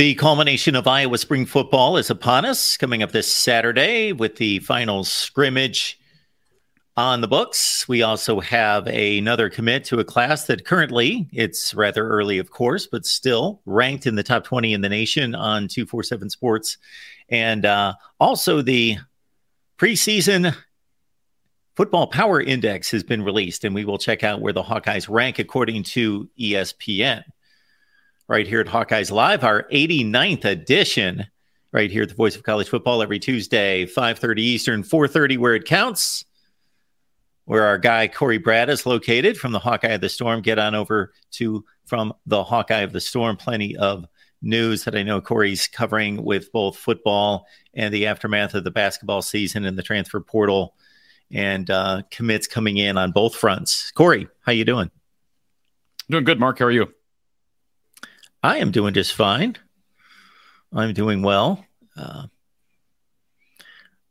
The culmination of Iowa spring football is upon us, coming up this Saturday with the final scrimmage on the books. We also have another commit to a class that currently, it's rather early, of course, but still ranked in the top 20 in the nation on 247 Sports. And uh, also the preseason football power index has been released, and we will check out where the Hawkeyes rank according to ESPN right here at Hawkeyes Live, our 89th edition, right here at the Voice of College Football every Tuesday, 5:30 Eastern, 4:30 where it counts. Where our guy Cory Brada is located from the Hawkeye of the Storm. Get on over to from the Hawkeye of the Storm. Plenty of news that I know Cory's covering with both football and the aftermath of the basketball season and the transfer portal and uh, commits coming in on both fronts. Cory, how you doing? Doing good, Mark. How are you? I am doing just fine. I'm doing well. Uh,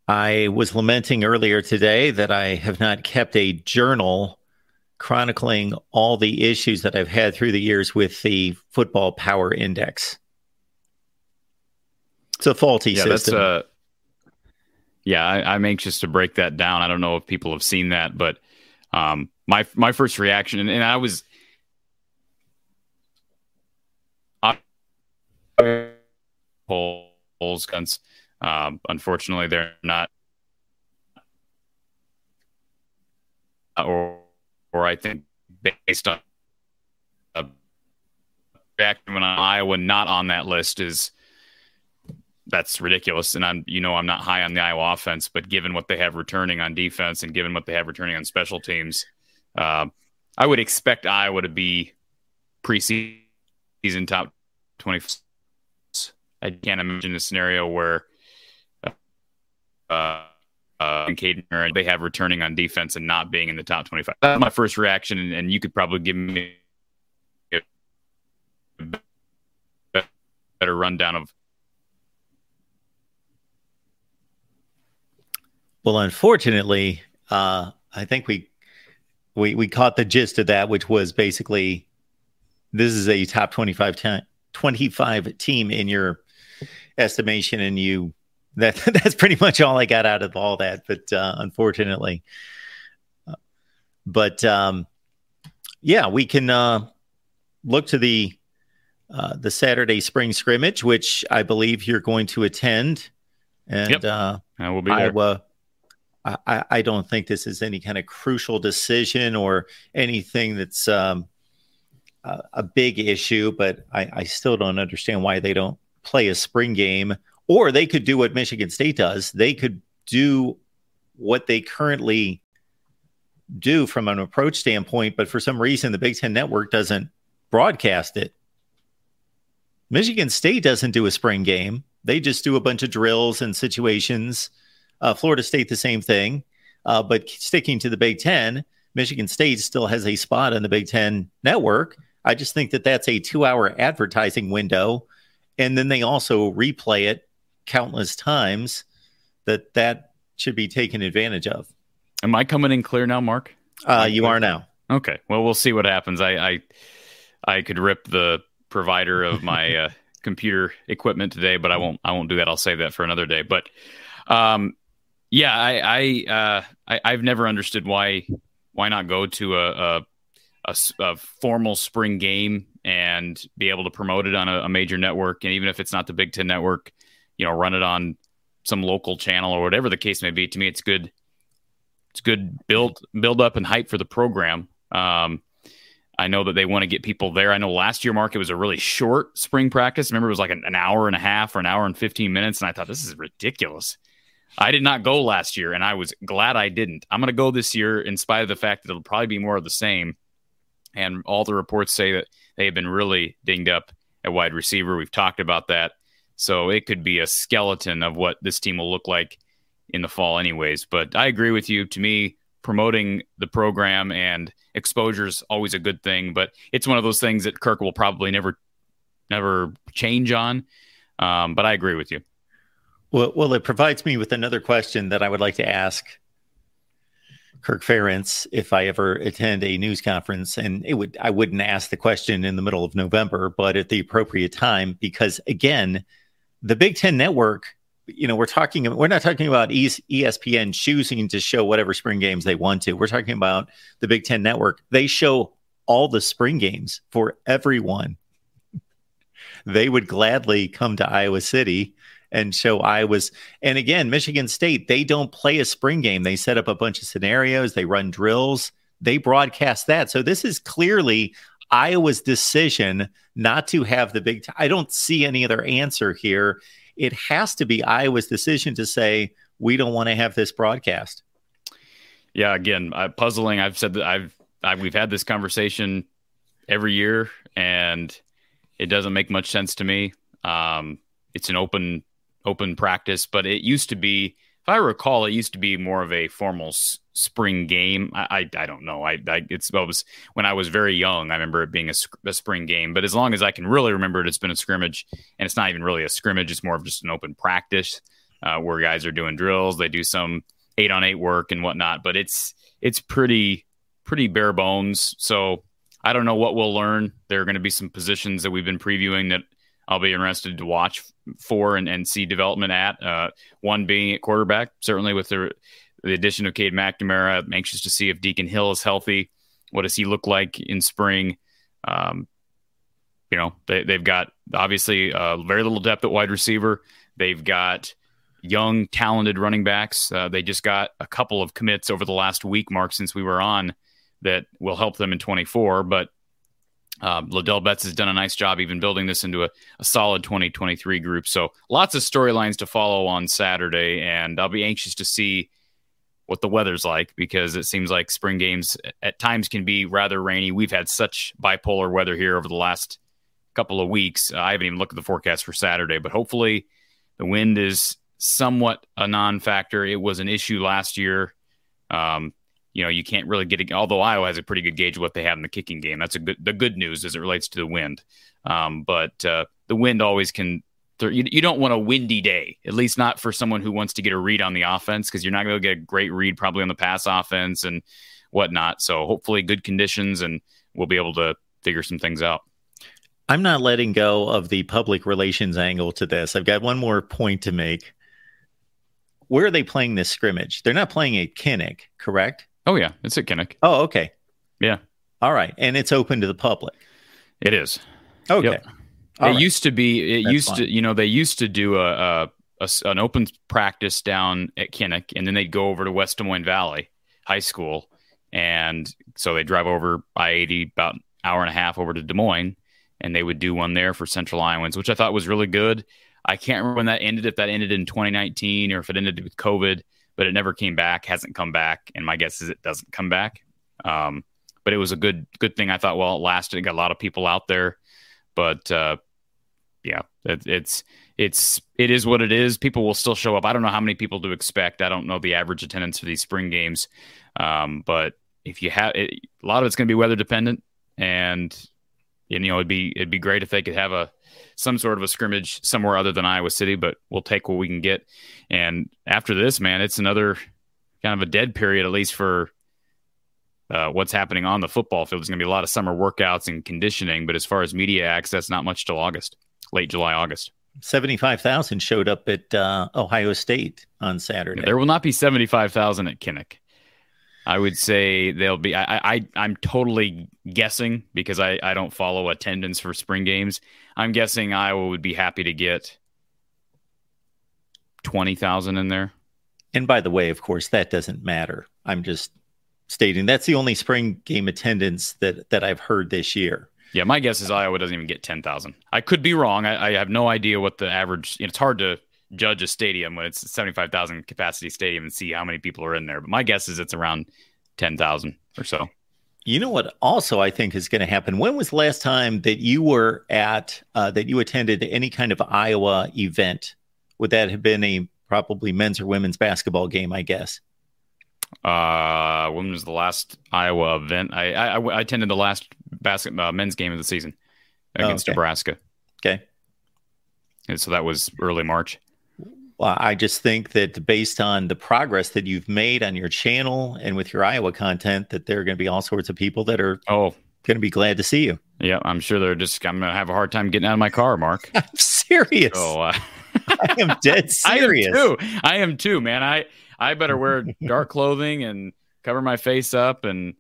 I was lamenting earlier today that I have not kept a journal chronicling all the issues that I've had through the years with the football power index. It's a faulty yeah, system. That's, uh, yeah, I, am anxious to break that down. I don't know if people have seen that, but um, my my first reaction, and, and I was polls guns. Um, unfortunately, they're not, or or I think based on a reaction on Iowa not on that list is that's ridiculous. And I'm you know I'm not high on the Iowa offense, but given what they have returning on defense and given what they have returning on special teams, uh, I would expect Iowa to be preseason top twenty I can't imagine a scenario where uh, uh, Caden they have returning on defense and not being in the top 25. That's my first reaction, and, and you could probably give me a better rundown of. Well, unfortunately, uh, I think we we we caught the gist of that, which was basically this is a top 25 te- 25 team in your estimation, and you that that's pretty much all I got out of all that. But uh, unfortunately, but um, yeah, we can uh, look to the uh, the Saturday spring scrimmage, which I believe you're going to attend, and yep. uh, I will be there. Iowa. I, I don't think this is any kind of crucial decision or anything that's um, a, a, big issue, but I, I still don't understand why they don't play a spring game, or they could do what Michigan State does. They could do what they currently do from an approach standpoint, but for some reason, the Big Ten Network doesn't broadcast it. Michigan State doesn't do a spring game, they just do a bunch of drills and situations. Uh, Florida State, the same thing. Uh, but sticking to the Big Ten, Michigan State still has a spot on the Big Ten network. I just think that that's a two hour advertising window and then they also replay it countless times that that should be taken advantage of. Am i coming in clear now mark? Uh, you are now. Okay. Well we'll see what happens. I i, I could rip the provider of my uh, computer equipment today but i won't i won't do that. I'll save that for another day. But um yeah i i uh I, i've never understood why why not go to a, a a, a, formal spring game and be able to promote it on a, a, major network. And even if it's not the Big Ten network, you know, run it on some local channel or whatever the case may be. To me, it's good. It's good build build up and hype for the program. Um, I know that they want to get people there. I know last year, Mark, it was a really short spring practice. Remember, it was like an, an hour and a half or an hour and 15 minutes. And I thought, this is ridiculous. I did not go last year, and I was glad I didn't. I'm going to go this year in spite of the fact that it'll probably be more of the same. And all the reports say that they have been really dinged up at wide receiver. We've talked about that. So it could be a skeleton of what this team will look like in the fall, anyways. But I agree with you. To me, promoting the program and exposure is always a good thing. But it's one of those things that Kirk will probably never, never change on. Um, but I agree with you. Well, well, it provides me with another question that I would like to ask Kirk Ferentz if I ever attend a news conference, and it would I wouldn't ask the question in the middle of November, but at the appropriate time, because again, the Big Ten Network, you know, we're talking we're not talking about ESPN choosing to show whatever spring games they want to. We're talking about the Big Ten Network. They show all the spring games for everyone. they would gladly come to Iowa City and show was, And again, Michigan State, they don't play a spring game. They set up a bunch of scenarios, they run drills, they broadcast that. So this is clearly Iowa's decision not to have the big. I don't see any other answer here. It has to be Iowa's decision to say we don't want to have this broadcast. Yeah, again, uh, puzzling. I've said that I've, I've we've had this conversation every year, and it doesn't make much sense to me. Um, it's an open open practice, but it used to be, if I recall, it used to be more of a formal s- spring game. I, I, I don't know. I, I it's it was when I was very young. I remember it being a, a, spring game, but as long as I can really remember it, it's been a scrimmage, and it's not even really a scrimmage. It's more of just an open practice uh, where guys are doing drills. They do some eight on eight work and whatnot, but it's it's pretty pretty bare bones. So I don't know what we'll learn. There are going to be some positions that we've been previewing that I'll be interested to watch for and, and see development at. Uh, one being at quarterback, certainly with the, the addition of Cade McNamara. I'm anxious to see if Deacon Hill is healthy. What does he look like in spring? Um, you know, they, they've got obviously uh, very little depth at wide receiver. They've got young, talented running backs. Uh, they just got a couple of commits over the last week, Mark, since we were on that will help them in 24. But um, Ladell Betts has done a nice job even building this into a, a solid 2023 group. So lots of storylines to follow on Saturday, and I'll be anxious to see what the weather's like because it seems like spring games at times can be rather rainy. We've had such bipolar weather here over the last couple of weeks. Uh, I haven't even looked at the forecast for Saturday, but hopefully the wind is somewhat a non-factor. It was an issue last year. Um, you know, you can't really get it. Although Iowa has a pretty good gauge of what they have in the kicking game. That's a good the good news as it relates to the wind. Um, but uh, the wind always can. You, you don't want a windy day, at least not for someone who wants to get a read on the offense, because you're not going to get a great read probably on the pass offense and whatnot. So hopefully, good conditions, and we'll be able to figure some things out. I'm not letting go of the public relations angle to this. I've got one more point to make. Where are they playing this scrimmage? They're not playing at Kinnick, correct? Oh yeah, it's at Kinnick. Oh, okay. Yeah. All right, and it's open to the public. It is. Okay. Yep. it right. used to be. It That's used fine. to. You know, they used to do a, a, a, an open practice down at Kinnick, and then they'd go over to West Des Moines Valley High School, and so they drive over I eighty about an hour and a half over to Des Moines, and they would do one there for Central Iowans, which I thought was really good. I can't remember when that ended. If that ended in 2019 or if it ended with COVID but it never came back, hasn't come back, and my guess is it doesn't come back. Um, but it was a good good thing. I thought, well, it lasted. It got a lot of people out there, but uh, yeah, it, it's it's it is what it is. People will still show up. I don't know how many people to expect. I don't know the average attendance for these spring games, um, but if you have a lot of it's going to be weather dependent, and you know it'd be it'd be great if they could have a some sort of a scrimmage somewhere other than Iowa City, but we'll take what we can get. And after this, man, it's another kind of a dead period, at least for uh, what's happening on the football field. There's going to be a lot of summer workouts and conditioning, but as far as media access, not much till August, late July, August. 75,000 showed up at uh, Ohio State on Saturday. There will not be 75,000 at Kinnick. I would say they'll be. I, I I'm totally guessing because I I don't follow attendance for spring games. I'm guessing Iowa would be happy to get twenty thousand in there. And by the way, of course, that doesn't matter. I'm just stating that's the only spring game attendance that that I've heard this year. Yeah, my guess is Iowa doesn't even get ten thousand. I could be wrong. I, I, have no idea what the average. You know, it's hard to judge a stadium when it's a 75,000 capacity stadium and see how many people are in there. But my guess is it's around 10,000 or so. You know what? Also, I think is going to happen. When was the last time that you were at uh, that you attended any kind of Iowa event? Would that have been a probably men's or women's basketball game? I guess. Uh, when was the last Iowa event? I I, I attended the last basketball uh, men's game of the season against oh, okay. Nebraska. Okay. And so that was early March. Well, I just think that based on the progress that you've made on your channel and with your Iowa content, that there are going to be all sorts of people that are oh going to be glad to see you. Yeah, I'm sure they're just. I'm going to have a hard time getting out of my car, Mark. I'm serious. Oh, uh, I am dead serious. I am too. I am too, man. I I better wear dark clothing and cover my face up and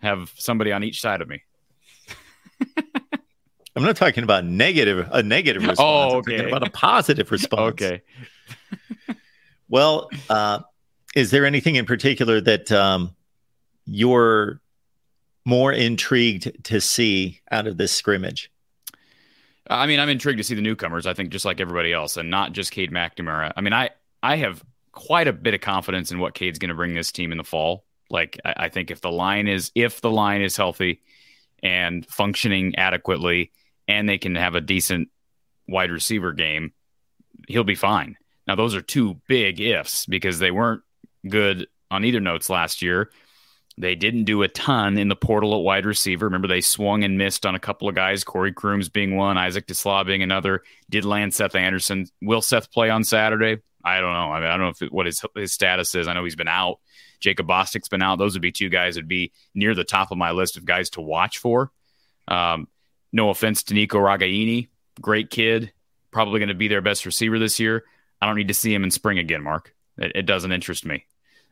have somebody on each side of me. I'm not talking about negative a negative response. Oh, okay. I'm talking about a positive response. okay. well, uh, is there anything in particular that um, you're more intrigued to see out of this scrimmage? I mean, I'm intrigued to see the newcomers. I think just like everybody else, and not just Cade McNamara. I mean, I I have quite a bit of confidence in what Cade's going to bring this team in the fall. Like, I, I think if the line is if the line is healthy and functioning adequately, and they can have a decent wide receiver game, he'll be fine. Now, those are two big ifs because they weren't good on either notes last year. They didn't do a ton in the portal at wide receiver. Remember, they swung and missed on a couple of guys, Corey Crooms being one, Isaac TeSlaa being another. Did land Seth Anderson. Will Seth play on Saturday? I don't know. I mean, I don't know if it, what his his status is. I know he's been out. Jacob Bostick's been out. Those would be two guys that'd be near the top of my list of guys to watch for. Um, no offense to Nico Ragaini, great kid, probably going to be their best receiver this year. I don't need to see him in spring again, Mark. It, it doesn't interest me,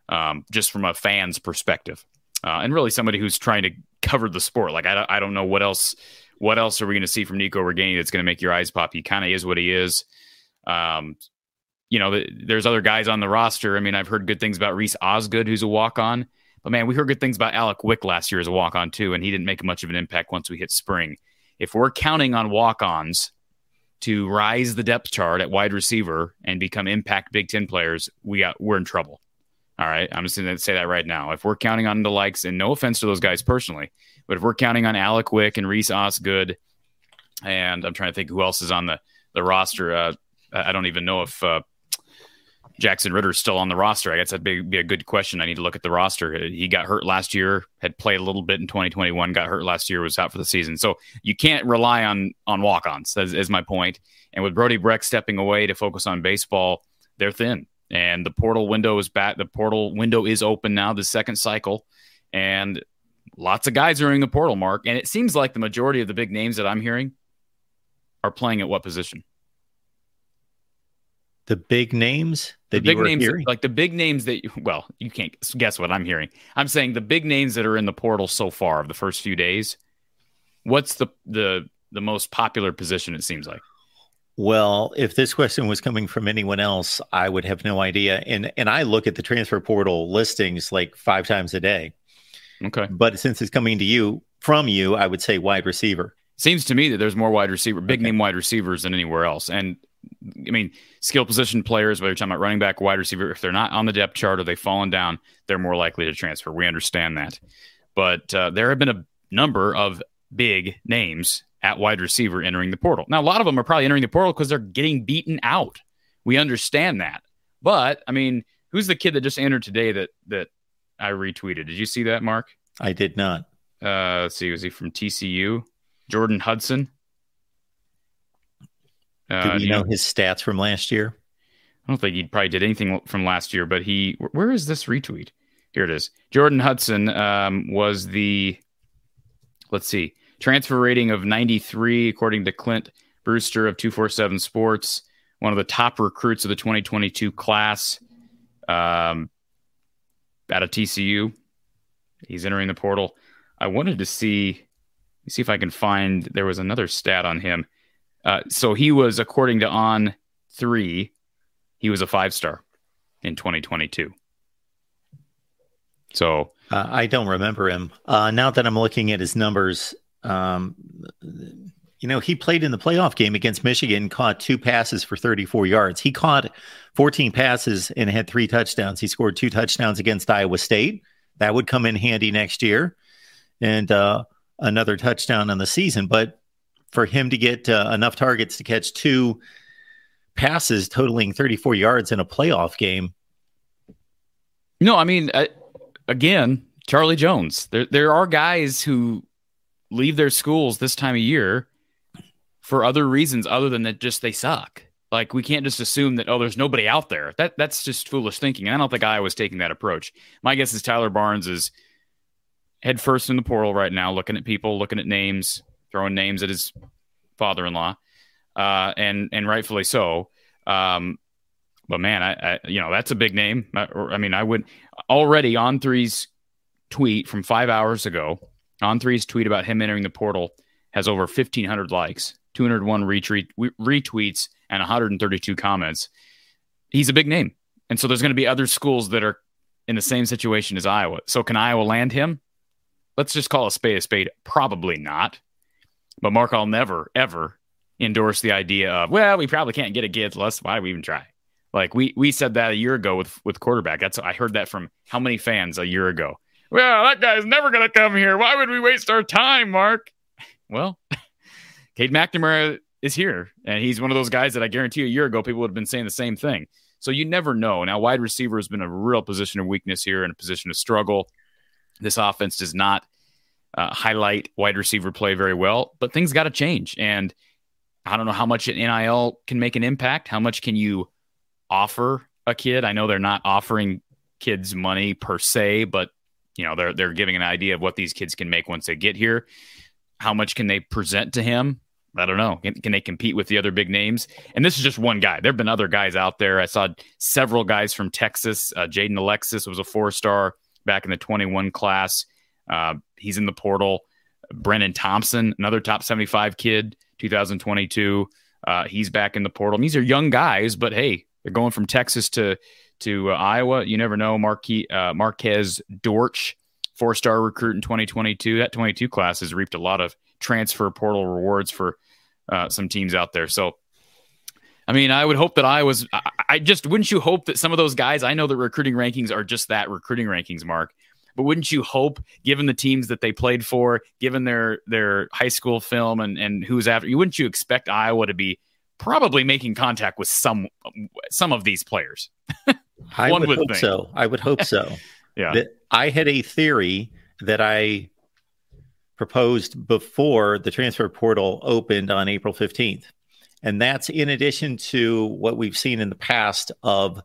um, just from a fan's perspective, uh, and really somebody who's trying to cover the sport. Like I, I don't know what else, what else are we going to see from Nico Ragaini that's going to make your eyes pop? He kind of is what he is. Um, you know, the, there's other guys on the roster. I mean, I've heard good things about Reese Osgood, who's a walk on. But man, we heard good things about Alec Wick last year as a walk on too, and he didn't make much of an impact once we hit spring if we're counting on walk-ons to rise the depth chart at wide receiver and become impact Big Ten players, we got we're in trouble. All right, I'm just going to say that right now. If we're counting on the likes, and no offense to those guys personally, but if we're counting on Alec Wick and Reese Osgood, and I'm trying to think who else is on the the roster. Uh, I don't even know if uh, Jackson Ritter's still on the roster? I guess that'd be, be, a good question. I need to look at the roster. He got hurt last year, had played a little bit in 2021, got hurt last year, was out for the season. So you can't rely on on walk-ons. Is, is my point. And with Brody Brecht stepping away to focus on baseball, they're thin. And the portal window is back. The portal window is open now. The second cycle, and lots of guys are in the portal. Mark, and it seems like the majority of the big names that I'm hearing are playing at what position? The big names that the big names hearing? like the big names that you, well you can't guess what i'm hearing. I'm saying the big names that are in the portal so far of the first few days what's the the the most popular position it seems like? Well if this question was coming from anyone else i would have no idea. And and i look at the transfer portal listings like five times a day. Okay. But since it's coming to you from you i would say wide receiver. Seems to me that there's more wide receiver big okay. name wide receivers than anywhere else. And I mean, skill position players, whether you're talking about running back, wide receiver, if they're not on the depth chart or they've fallen down, they're more likely to transfer. We understand that. But uh, there have been a number of big names at wide receiver entering the portal. Now, a lot of them are probably entering the portal because they're getting beaten out. We understand that. But, I mean, who's the kid that just entered today that that I retweeted? Did you see that, Mark? I did not. Uh, let's see. Was he from TCU? Jordan Hudson. Uh, Do know, know his stats from last year? I don't think he probably did anything from last year, but he. Where is this retweet? Here it is. Jordan Hudson um, was the. Let's see. Transfer rating of 93, according to Clint Brewster of 247 Sports. One of the top recruits of the 2022 class um, out of TCU. He's entering the portal. I wanted to see see if I can find there was another stat on him. Uh, so he was, according to On Three, he was a five star in 2022. So uh, I don't remember him. Uh, now that I'm looking at his numbers, um, you know, he played in the playoff game against Michigan, caught two passes for 34 yards. He caught 14 passes and had three touchdowns. He scored two touchdowns against Iowa State. That would come in handy next year. And uh, another touchdown on the season. But for him to get uh, enough targets to catch two passes totaling 34 yards in a playoff game. No, I mean, uh, again, Charlie Jones. There, there are guys who leave their schools this time of year for other reasons other than that just they suck. Like we can't just assume that oh, there's nobody out there. That that's just foolish thinking. I don't think I was taking that approach. My guess is Tyler Barnes is head first in the portal right now, looking at people, looking at names, throwing names at his father-in-law, uh, and and rightfully so. Um, but man, I, I, you know that's a big name. I, I mean, I would already on three's tweet from five hours ago. On three's tweet about him entering the portal has over 1,500 likes, 201 retweet, retweets, and 132 comments. He's a big name. And so there's going to be other schools that are in the same situation as Iowa. So can Iowa land him? Let's just call a spade a spade. Probably not. But Mark, I'll never, ever endorse the idea of, well, we probably can't get a kid. Let's, why we even try? Like we we said that a year ago with with quarterback. That's I heard that from how many fans a year ago. Well, that guy's never to come here. Why would we waste our time, Mark? Well, Cade McNamara is here, and he's one of those guys that I guarantee a year ago people would have been saying the same thing. So you never know. Now, wide receiver has been a real position of weakness here and a position of struggle. This offense does not uh, highlight wide receiver play very well, but things got to change. And I don't know how much NIL can make an impact. How much can you offer a kid? I know they're not offering kids money per se, but you know they're they're giving an idea of what these kids can make once they get here. How much can they present to him? I don't know. Can, can, they compete with the other big names? And this is just one guy. There have been other guys out there. I saw several guys from Texas. Uh, Jaden Alexis was a four star back in the 21 class. Uh, he's in the portal. Brenen Thompson, another top 75 kid, 2022. Uh, he's back in the portal. And these are young guys, but hey, they're going from Texas to to uh, Iowa. You never know. Marquis, uh, Marques Dortch, four star recruit in 2022. That 22 class has reaped a lot of transfer portal rewards for uh, some teams out there. So, I mean, I would hope that I was. I, I, just wouldn't you hope that some of those guys. I know the recruiting rankings are just that recruiting rankings, Mark. But wouldn't you hope, given the teams that they played for, given their their high school film and and who's after, you wouldn't you expect Iowa to be probably making contact with some some of these players? I would, would, hope think. so. I would hope so. yeah. I had a theory that I proposed before the transfer portal opened on April 15th. And that's in addition to what we've seen in the past of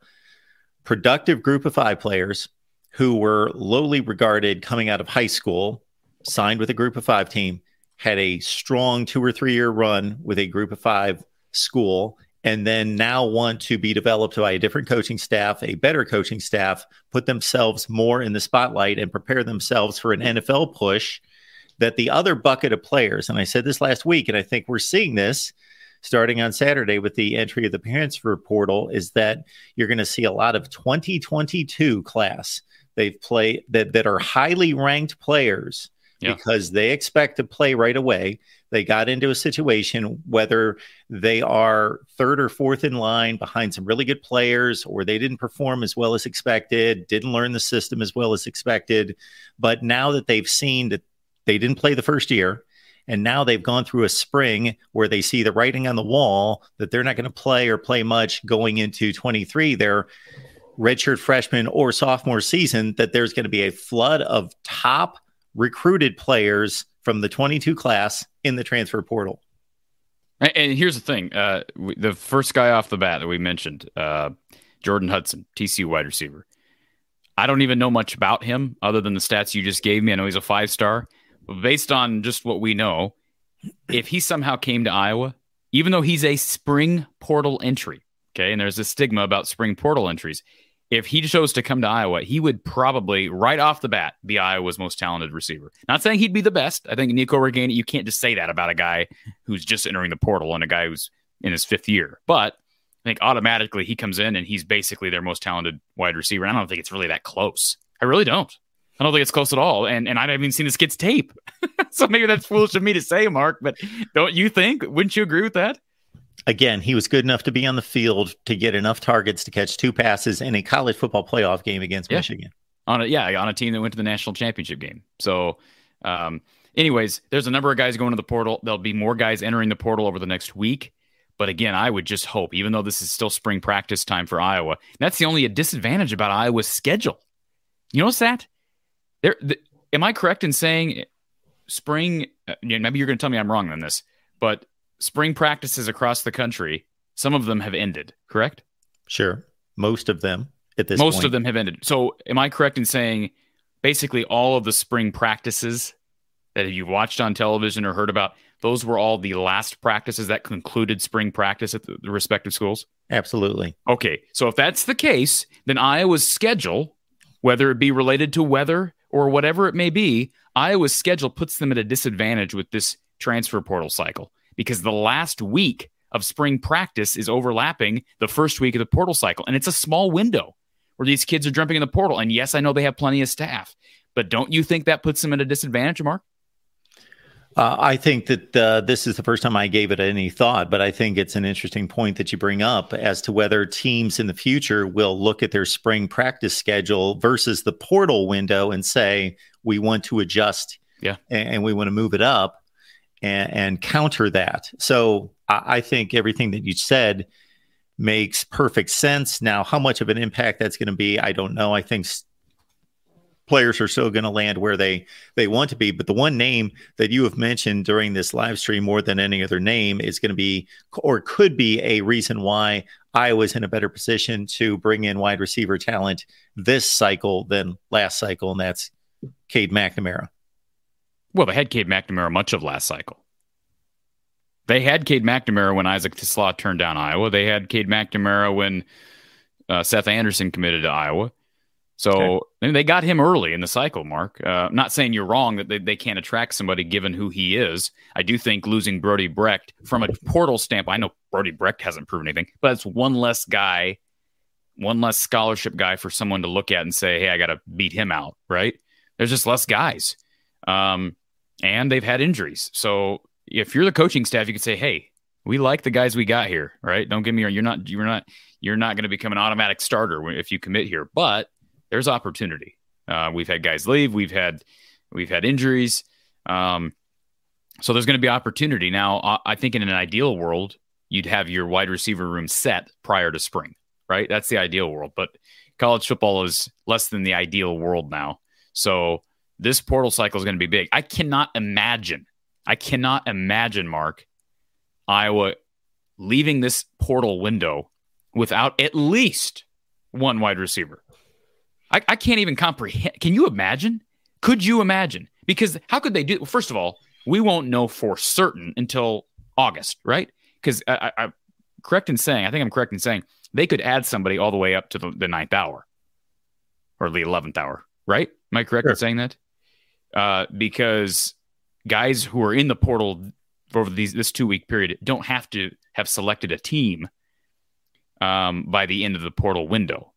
productive group of five players who were lowly regarded coming out of high school, signed with a group of five team, had a strong two or three year run with a group of five school, and then now want to be developed by a different coaching staff, a better coaching staff, put themselves more in the spotlight and prepare themselves for an NFL push that the other bucket of players, and I said this last week, and I think we're seeing this starting on Saturday with the entry of the transfer portal, is that you're going to see a lot of 2022 class. They've played that that are highly ranked players yeah. because they expect to play right away. They got into a situation whether they are third or fourth in line behind some really good players, or they didn't perform as well as expected, didn't learn the system as well as expected. But now that they've seen that they didn't play the first year. And now they've gone through a spring where they see the writing on the wall that they're not going to play or play much going into 23. Their redshirt freshman or sophomore season, that there's going to be a flood of top recruited players from the 22 class in the transfer portal. And here's the thing: uh, the first guy off the bat that we mentioned, uh, Jordan Hudson, TCU wide receiver. I don't even know much about him other than the stats you just gave me. I know he's a five star based on just what we know, if he somehow came to Iowa, even though he's a spring portal entry, okay, and there's a stigma about spring portal entries, if he chose to come to Iowa, he would probably right off the bat be Iowa's most talented receiver. Not saying he'd be the best. I think Nico Ragaini, you can't just say that about a guy who's just entering the portal and a guy who's in his fifth year. But I think automatically he comes in and he's basically their most talented wide receiver. I don't think it's really that close. I really don't. I don't think it's close at all. And and I haven't even seen this kid's tape. so maybe that's foolish of me to say, Mark, but don't you think? Wouldn't you agree with that? Again, he was good enough to be on the field to get enough targets to catch two passes in a college football playoff game against yeah. Michigan. On a yeah, on a team that went to the national championship game. So um, anyways, there's a number of guys going to the portal. There'll be more guys entering the portal over the next week. But again, I would just hope, even though this is still spring practice time for Iowa, that's the only disadvantage about Iowa's schedule. You notice that? There, the, am I correct in saying spring? Uh, maybe you're going to tell me I'm wrong on this, but spring practices across the country some of them have ended, correct? Sure. Most of them at this point. Most point. of them have ended. So, am I correct in saying basically all of the spring practices that you've watched on television or heard about, those were all the last practices that concluded spring practice at the, the respective schools? Absolutely. Okay. So, if that's the case, then Iowa's schedule, whether it be related to weather or whatever it may be, Iowa's schedule puts them at a disadvantage with this transfer portal cycle because the last week of spring practice is overlapping the first week of the portal cycle. And it's a small window where these kids are jumping in the portal. And yes, I know they have plenty of staff, but don't you think that puts them at a disadvantage, Mark? Uh, I think that uh, this is the first time I gave it any thought, but I think it's an interesting point that you bring up as to whether teams in the future will look at their spring practice schedule versus the portal window and say, we want to adjust yeah. and, and we want to move it up and, and counter that. So I, I think everything that you said makes perfect sense. Now, how much of an impact that's going to be, I don't know. I think players are still going to land where they they want to be but the one name that you have mentioned during this live stream more than any other name is going to be or could be a reason why Iowa's in a better position to bring in wide receiver talent this cycle than last cycle and that's Cade McNamara. Well, they had Cade McNamara much of last cycle. They had Cade McNamara when Isaac TeSlaa turned down Iowa. They had Cade McNamara when uh, Seth Anderson committed to Iowa. So okay. they got him early in the cycle, Mark. Uh, I'm not saying you're wrong that they, they can't attract somebody given who he is. I do think losing Brody Brecht from a portal stamp, I know Brody Brecht hasn't proven anything, but it's one less guy, one less scholarship guy for someone to look at and say, hey, I got to beat him out, right? There's just less guys. Um, and they've had injuries. So if you're the coaching staff, you could say, hey, we like the guys we got here, right? Don't get me wrong. You're not, you're not, you're not going to become an automatic starter if you commit here, but there's opportunity. Uh, we've had guys leave. We've had we've had injuries. Um, so there's going to be opportunity. Now, I think in an ideal world, you'd have your wide receiver room set prior to spring, right? That's the ideal world. But college football is less than the ideal world now. So this portal cycle is going to be big. I cannot imagine. I cannot imagine, Mark, Iowa leaving this portal window without at least one wide receiver. I, I can't even comprehend. Can you imagine? Could you imagine? Because how could they do? Well, first of all, we won't know for certain until August, right? Because I, I, correct in saying, I think I'm correct in saying they could add somebody all the way up to the, the ninth hour or the eleventh hour, right? Am I correct sure. in saying that? Uh, because guys who are in the portal over these this two week period don't have to have selected a team um, by the end of the portal window.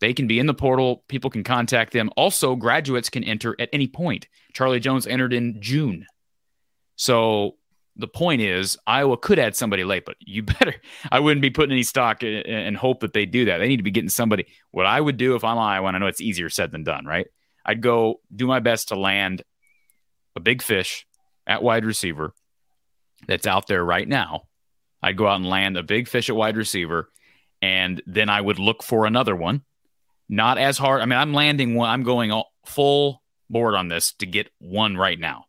They can be in the portal. People can contact them. Also, graduates can enter at any point. Charlie Jones entered in June. So the point is, Iowa could add somebody late, but you better, I wouldn't be putting any stock and hope that they do that. They need to be getting somebody. What I would do if I'm Iowa, and I know it's easier said than done, right? I'd go do my best to land a big fish at wide receiver that's out there right now. I'd go out and land a big fish at wide receiver, and then I would look for another one not as hard. I mean, I'm landing one, I'm going all, full board on this to get one right now.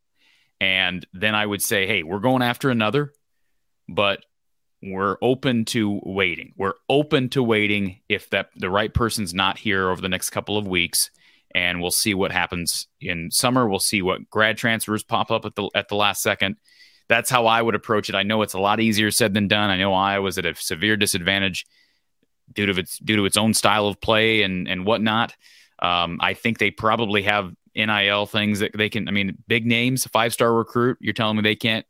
And then I would say, hey, we're going after another, but we're open to waiting. We're open to waiting if that the right person's not here over the next couple of weeks, and we'll see what happens in summer. We'll see what grad transfers pop up at the at the last second. That's how I would approach it. I know it's a lot easier said than done. I know Iowa's at a severe disadvantage due to its due to its own style of play and and whatnot. Um, I think they probably have NIL things that they can. I mean, big names, five star recruit. You're telling me they can't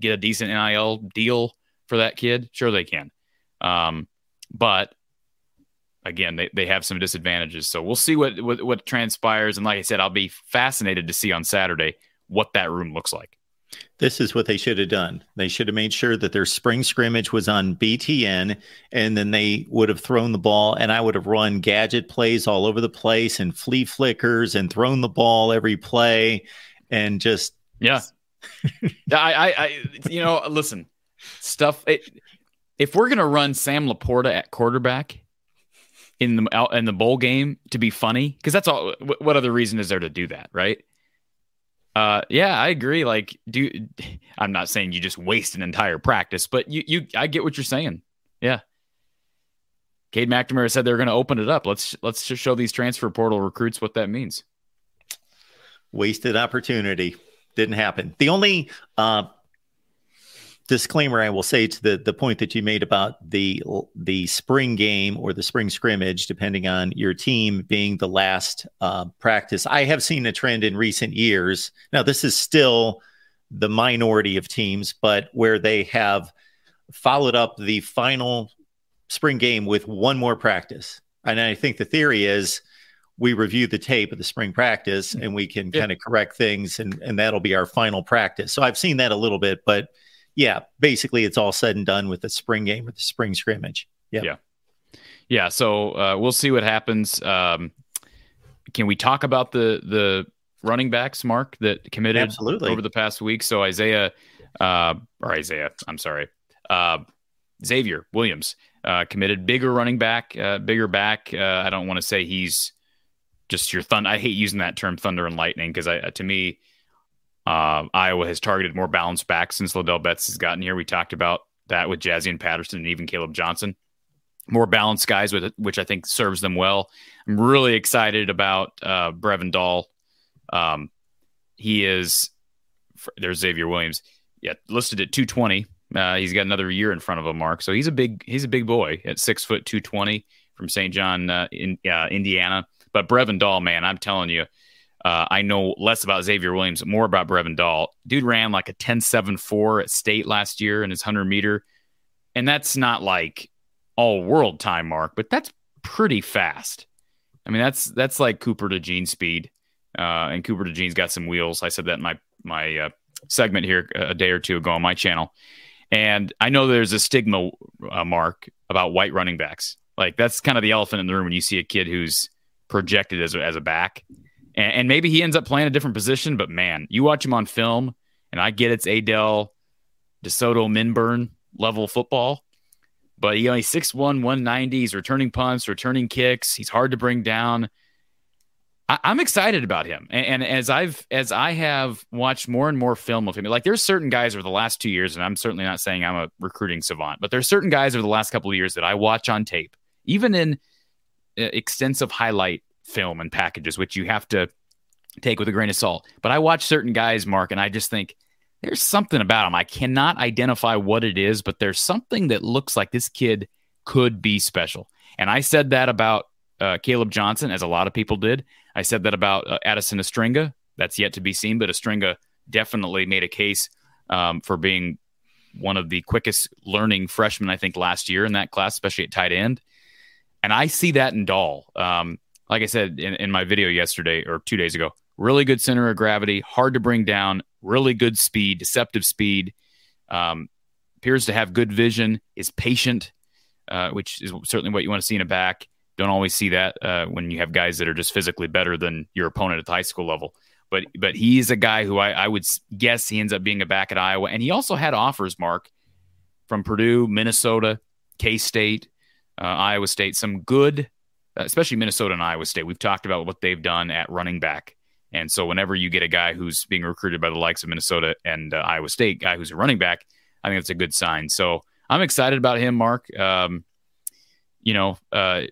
get a decent NIL deal for that kid? Sure, they can. Um, but again, they, they have some disadvantages. So we'll see what, what what transpires. And like I said, I'll be fascinated to see on Saturday what that room looks like. This is what they should have done. They should have made sure that their spring scrimmage was on BTN, and then they would have thrown the ball, and I would have run gadget plays all over the place and flea flickers and thrown the ball every play, and just yeah. I, I, I, you know, listen, stuff. It, if we're gonna run Sam LaPorta at quarterback in the in the bowl game to be funny, because that's all. What other reason is there to do that, right? Uh, yeah, I agree. Like, do I'm not saying you just waste an entire practice, but you, you, I get what you're saying. Yeah. Cade McNamara said they're going to open it up. Let's let's just show these transfer portal recruits what that means. Wasted opportunity. Didn't happen. The only uh, disclaimer I will say to the the point that you made about the the spring game or the spring scrimmage, depending on your team being the last uh, practice. I have seen a trend in recent years. Now, this is still the minority of teams, but where they have followed up the final spring game with one more practice. And I think the theory is we review the tape of the spring practice and we can yeah. kind of correct things and, and that'll be our final practice. So I've seen that a little bit, but yeah, basically it's all said and done with the spring game or the spring scrimmage. Yep. Yeah. Yeah. So uh, we'll see what happens. Um, can we talk about the the running backs, Mark, that committed Absolutely. over the past week? So Isaiah, uh, or Isaiah, I'm sorry, uh, Xavier Williams uh, committed bigger running back, uh, bigger back. Uh, I don't want to say he's just your thunder. I hate using that term thunder and lightning because I, to me, uh, Iowa has targeted more balanced backs since Ladell Betts has gotten here. We talked about that with Jaziun Patterson and even Caleb Johnson. More balanced guys, with which I think serves them well. I'm really excited about uh, Brevin Dahl. Um, he is there's Xavier Williams. Yeah, listed at 220. Uh, he's got another year in front of him, Mark. So he's a big he's a big boy at six foot 220 from St. John, uh, in uh, Indiana. But Brevin Dahl, man, I'm telling you, uh, I know less about Xavier Williams, more about Brevin Dahl. Dude ran like a 10.74 at state last year in his 100 meter. And that's not like all world time mark, but that's pretty fast. I mean, that's that's like Cooper DeJean speed. Uh, and Cooper DeJean's got some wheels. I said that in my my uh, segment here a day or two ago on my channel. And I know there's a stigma uh, mark about white running backs. Like that's kind of the elephant in the room when you see a kid who's projected as a, as a back and, and, maybe he ends up playing a different position. But man, you watch him on film, and I get it's Adel DeSoto Minburn level football, but he only 6'1, 190. He's returning punts, returning kicks. He's hard to bring down. I, am excited about him, and, and, as I've as I have watched more and more film of him, like there's certain guys over the last two years, and I'm certainly not saying I'm a recruiting savant, but there's certain guys over the last couple of years that I watch on tape, even in uh, extensive highlight film and packages, which you have to take with a grain of salt. But I watch certain guys, Mark, and I just think there's something about him. I cannot identify what it is, but there's something that looks like this kid could be special. And I said that about uh, Caleb Johnson, as a lot of people did. I said that about uh, Addison Ostrenga. That's yet to be seen, but Ostrenga definitely made a case um, for being one of the quickest learning freshmen, I think, last year in that class, especially at tight end. And I see that in Dahl. Um, like I said in, in my video yesterday or two days ago, really good center of gravity, hard to bring down, really good speed, deceptive speed. Um, appears to have good vision, is patient, uh, which is certainly what you want to see in a back. Don't always see that uh, when you have guys that are just physically better than your opponent at the high school level. But but he's a guy who I, I would guess he ends up being a back at Iowa, and he also had offers, Mark, from Purdue, Minnesota, K State, uh, Iowa State, some good especially Minnesota and Iowa State. We've talked about what they've done at running back. And so whenever you get a guy who's being recruited by the likes of Minnesota and uh, Iowa State, guy who's a running back, I think that's a good sign. So I'm excited about him, Mark. Um, you know, uh,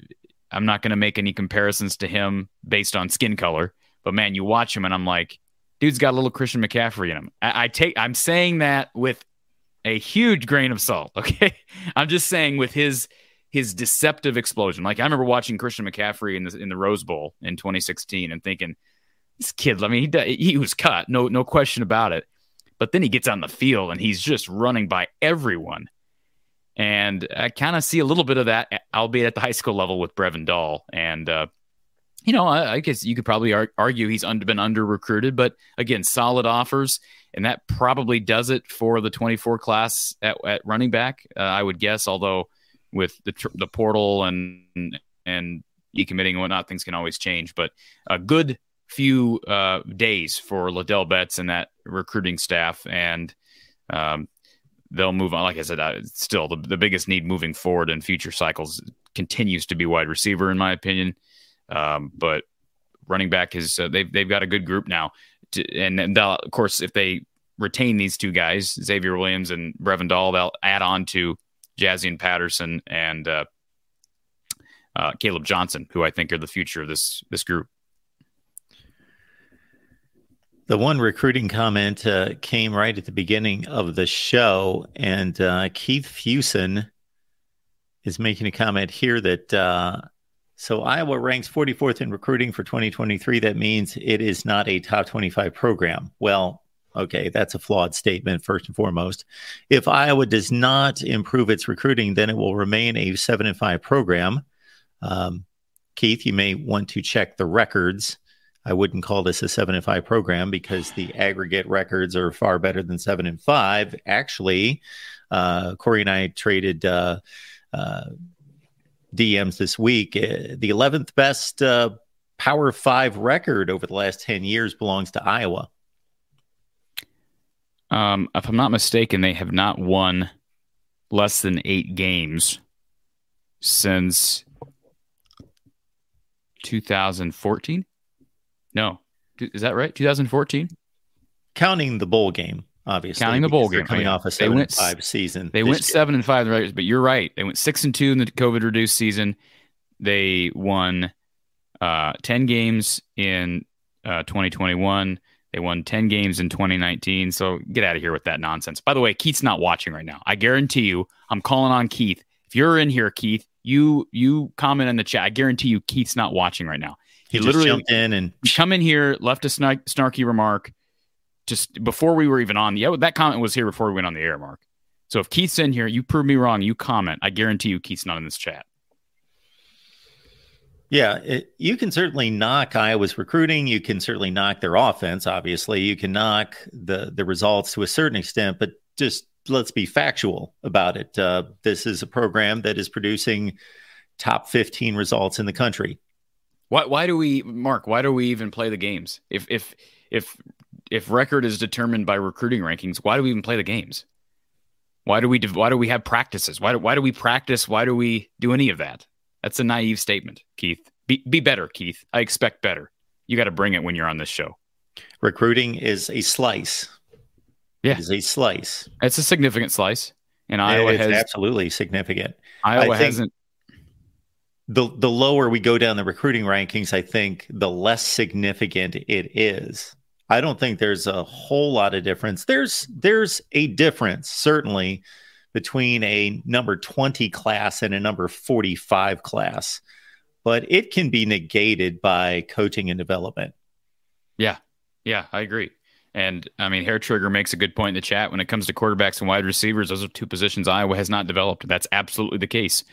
I'm not going to make any comparisons to him based on skin color, but man, you watch him and I'm like, dude's got a little Christian McCaffrey in him. I, I take, I'm saying that with a huge grain of salt. Okay. I'm just saying with his his deceptive explosion. Like I remember watching Christian McCaffrey in the in the Rose Bowl in 2016 and thinking, this kid. I mean, he he was cut, no no question about it. But then he gets on the field and he's just running by everyone. And I kind of see a little bit of that, albeit at the high school level with Brevin Dahl. And uh, you know, I, I, guess you could probably ar- argue he's under, been under recruited, but again, solid offers, and that probably does it for the 24 class at, at running back. Uh, I would guess, although with the the portal and and decommitting and whatnot, things can always change. But a good few uh, days for Ladell Betts and that recruiting staff, and um, they'll move on. Like I said, still the, the biggest need moving forward in future cycles continues to be wide receiver, in my opinion. Um, but running back is uh, they've they've got a good group now, to, and, and of course if they retain these two guys, Xavier Williams and Brevin Dahl, they'll add on to Jaziun Patterson and uh, uh, Caleb Johnson, who I think are the future of this this group. The one recruiting comment uh, came right at the beginning of the show, and uh, Keith Fuson is making a comment here that uh, so Iowa ranks 44th in recruiting for 2023. That means it is not a top 25 program. Well, okay, that's a flawed statement, first and foremost. If Iowa does not improve its recruiting, then it will remain a 7 and 5 program. Um, Keith, you may want to check the records. I wouldn't call this a 7 and 5 program because the aggregate records are far better than 7 and 5. Actually, uh, Cory and I traded. Uh, uh, DMs this week. Uh, the 11th best uh, Power Five record over the last 10 years belongs to Iowa. Um, if I'm not mistaken, they have not won less than eight games since 2014. No, is that right? 2014. Counting the bowl game obviously. Counting the bowl game, coming off a seven went, five season. They went year. seven and five, right? But you're right. They went six and two in the COVID reduced season. They won uh, ten games in uh, 2021. They won 10 games in 2019. So get out of here with that nonsense. By the way, Keith's not watching right now. I guarantee you, I'm calling on Keith. If you're in here, Keith, you you comment in the chat. I guarantee you, Keith's not watching right now. He, he literally jumped in and come in here, left a snarky remark, just before we were even on. Yeah, that comment was here before we went on the air, Mark. So if Keith's in here, you prove me wrong. You comment. I guarantee you, Keith's not in this chat. Yeah, it, you can certainly knock Iowa's recruiting. You can certainly knock their offense. Obviously, you can knock the the results to a certain extent, but just let's be factual about it. Uh, this is a program that is producing top 15 results in the country. Why, why do we, Mark? Why do we even play the games? If if if if record is determined by recruiting rankings, why do we even play the games? Why do we why do we have practices? Why do, why do we practice? Why do we do any of that? That's a naive statement, Keith. Be be better, Keith. I expect better. You got to bring it when you're on this show. Recruiting is a slice. Yeah, it is a slice. It's a significant slice, and Iowa has absolutely significant. Iowa hasn't. The the lower we go down the recruiting rankings, I think the less significant it is. I don't think there's a whole lot of difference. There's there's a difference certainly between a number 20 class and a number 45 class, but it can be negated by coaching and development. Yeah. Yeah, I agree. And I mean, Hair Trigger makes a good point in the chat. When it comes to quarterbacks and wide receivers, those are two positions Iowa has not developed. That's absolutely the case.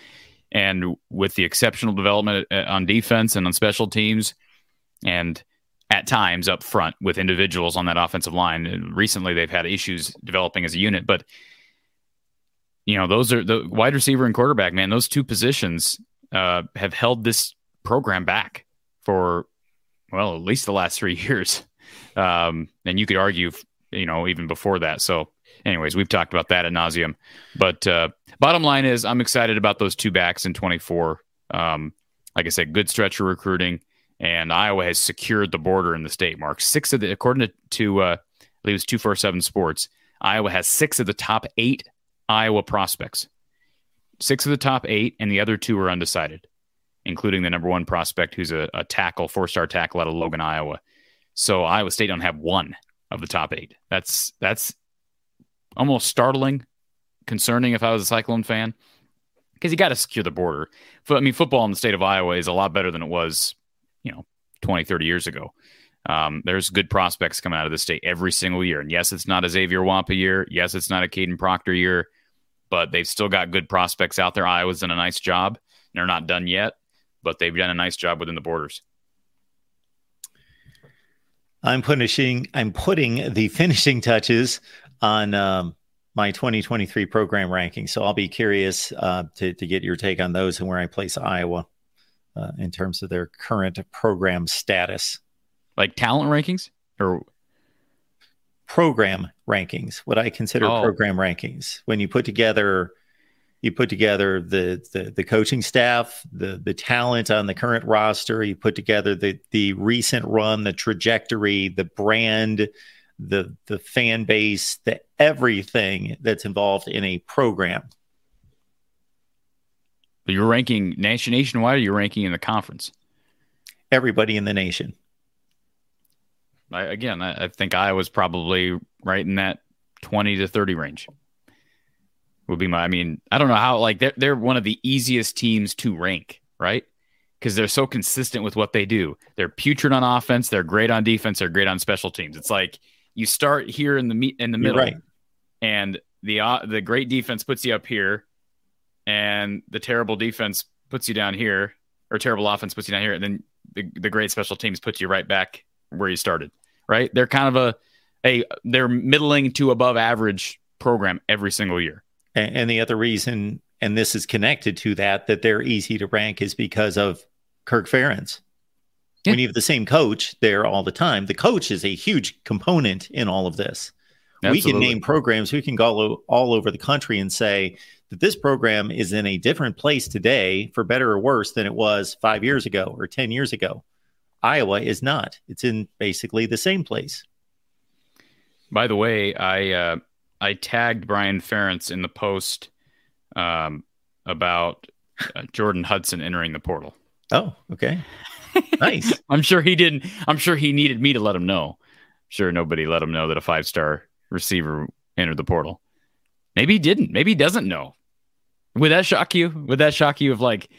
And with the exceptional development uh, on defense and on special teams, and at times up front with individuals on that offensive line. Recently, they've had issues developing as a unit, but you know, those are the wide receiver and quarterback. Man, those two positions uh, have held this program back for well, at least the last three years. Um, and you could argue, you know, even before that. So, anyways, we've talked about that at nauseum. But uh, bottom line is, I'm excited about those two backs in 24. Um, like I said, good stretch of recruiting and Iowa has secured the border in the state. Mark six of the according to, to uh, I believe it's two four seven Sports. Iowa has six of the top eight Iowa prospects. Six of the top eight, and the other two are undecided, including the number one prospect, who's a, a tackle, four star tackle out of Logan, Iowa. So Iowa State don't have one of the top eight. That's that's almost startling, concerning if I was a Cyclone fan, because you got to secure the border. I mean, football in the state of Iowa is a lot better than it was you know 20 30 years ago um, there's good prospects coming out of the state every single year and yes it's not a Xavier Nwankpa year yes it's not a Kadyn Proctor year but they've still got good prospects out there. Iowa's done a nice job. They're not done yet but they've done a nice job within the borders. I'm punishing i'm putting the finishing touches on um, my 2023 program ranking. So i'll be curious uh, to, to get your take on those and where i place iowa uh, in terms of their current program status. Like talent rankings or program rankings, what I consider oh. program rankings. When you put together you put together the, the the coaching staff, the the talent on the current roster, you put together the the recent run, the trajectory, the brand, the the fan base, the everything that's involved in a program. You're ranking nation nationwide, or you're ranking in the conference? Everybody in the nation. I, again, I, think I was probably right in that 20 to 30 range. Would be my. I mean, I don't know how. Like they're they're one of the easiest teams to rank, right? Because they're so consistent with what they do. They're putrid on offense. They're great on defense. They're great on special teams. It's like you start here in the meet in the middle, right. and the uh, the great defense puts you up here, and the terrible defense puts you down here, or terrible offense puts you down here, and then the, the great special teams puts you right back where you started. Right? They're kind of a a they're middling to above average program every single year. And, and the other reason, and this is connected to that, that they're easy to rank is because of Kirk Ferentz. Yeah. When you have the same coach there all the time, the coach is a huge component in all of this. Absolutely. We can name programs, we can go all over the country and say that this program is in a different place today, for better or worse, than it was five years ago or 10 years ago. Iowa is not. It's in basically the same place. By the way, I uh, I tagged Brian Ferentz in the post um, about uh, Jordan Hudson entering the portal. Oh, okay. Nice. I'm sure he didn't. I'm sure he needed me to let him know. sure, nobody let him know that a five star receiver entered the portal. Maybe he didn't. Maybe he doesn't know. Would that shock you? Would that shock you if like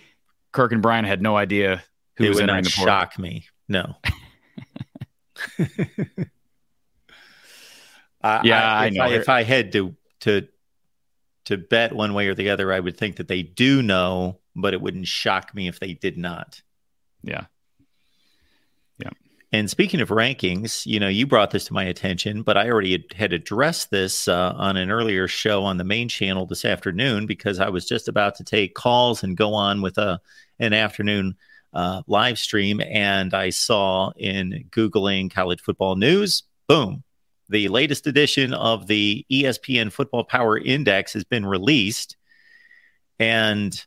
Kirk and Brian had no idea who it was would not the portal? Shock me. No. Uh, yeah, I, I know. I, if I had to to to bet one way or the other, I would think that they do know, but it wouldn't shock me if they did not. Yeah. Yeah. And speaking of rankings, you know, you brought this to my attention, but I already had, had addressed this uh, on an earlier show on the main channel this afternoon because I was just about to take calls and go on with a an afternoon uh, live stream, and I saw in googling college football news, boom, the latest edition of the ESPN Football Power Index has been released. And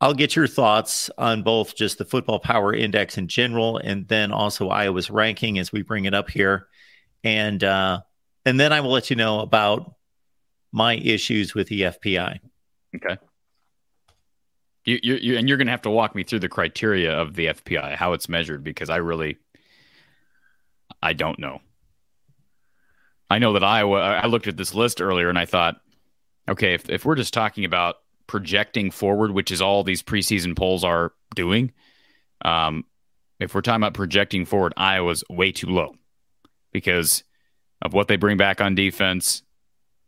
I'll get your thoughts on both just the Football Power Index in general and then also Iowa's ranking as we bring it up here. And uh, and then I will let you know about my issues with the FPI. Okay. You, you, you and you're going to have to walk me through the criteria of the FPI, how it's measured, because I really, I don't know. I know that Iowa, I looked at this list earlier and I thought, okay, if, if we're just talking about projecting forward, which is all these preseason polls are doing, um, if we're talking about projecting forward, Iowa's way too low because of what they bring back on defense,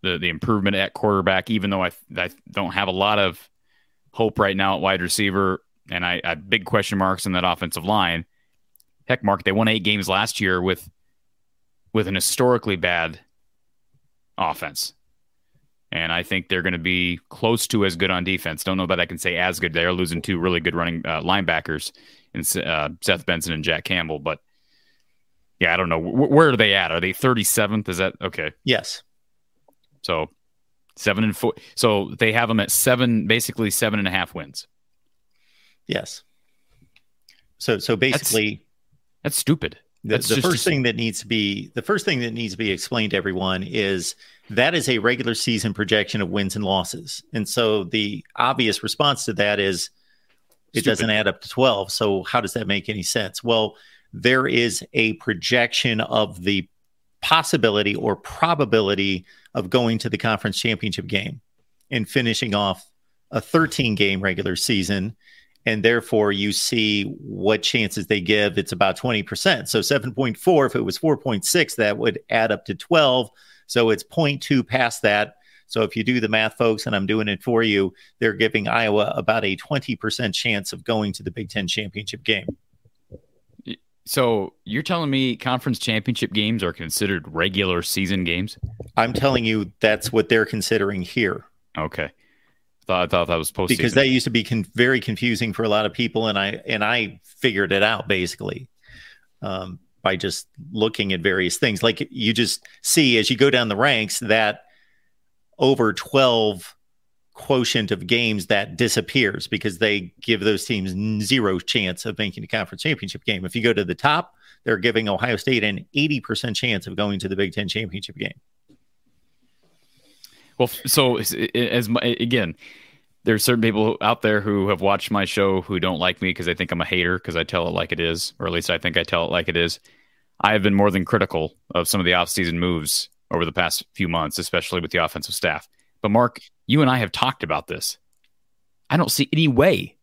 the the improvement at quarterback. Even though I I don't have a lot of hope right now at wide receiver, and I, I have big question marks in that offensive line. Heck, Mark, they won eight games last year with with an historically bad offense. And I think they're going to be close to as good on defense. Don't know that I can say as good. They're losing two really good running uh, linebackers in uh, Seth Benson and Jack Campbell. But yeah, I don't know. W- where are they at? Are they 37th? Is that okay? Yes. So seven and four. So they have them at seven, basically seven and a half wins. Yes. So so basically, that's, that's stupid. The, the first thing that needs to be the first thing that needs to be explained to everyone is that is a regular season projection of wins and losses. And so the obvious response to that is it Stupid. doesn't add up to 12. So how does that make any sense? Well, there is a projection of the possibility or probability of going to the conference championship game and finishing off a 13 game regular season and therefore you see what chances they give. It's about 20%. So 7.4, if it was 4.6, that would add up to 12. So it's 0.2 past that. So if you do the math, folks, and I'm doing it for you, they're giving Iowa about a 20% chance of going to the Big Ten championship game. So you're telling me conference championship games are considered regular season games? I'm telling you that's what they're considering here. Okay. Thought I thought that was postseason because that used to be con- very confusing for a lot of people, and I and I figured it out basically um, by just looking at various things. Like you just see as you go down the ranks that over twelve quotient of games that disappears because they give those teams zero chance of making the conference championship game. If you go to the top, they're giving Ohio State an 80% chance of going to the Big Ten championship game. Well, so as again, there's certain people out there who have watched my show who don't like me because they think I'm a hater because I tell it like it is, or at least I think I tell it like it is. I have been more than critical of some of the offseason moves over the past few months, especially with the offensive staff. But Mark, you and I have talked about this. I don't see any way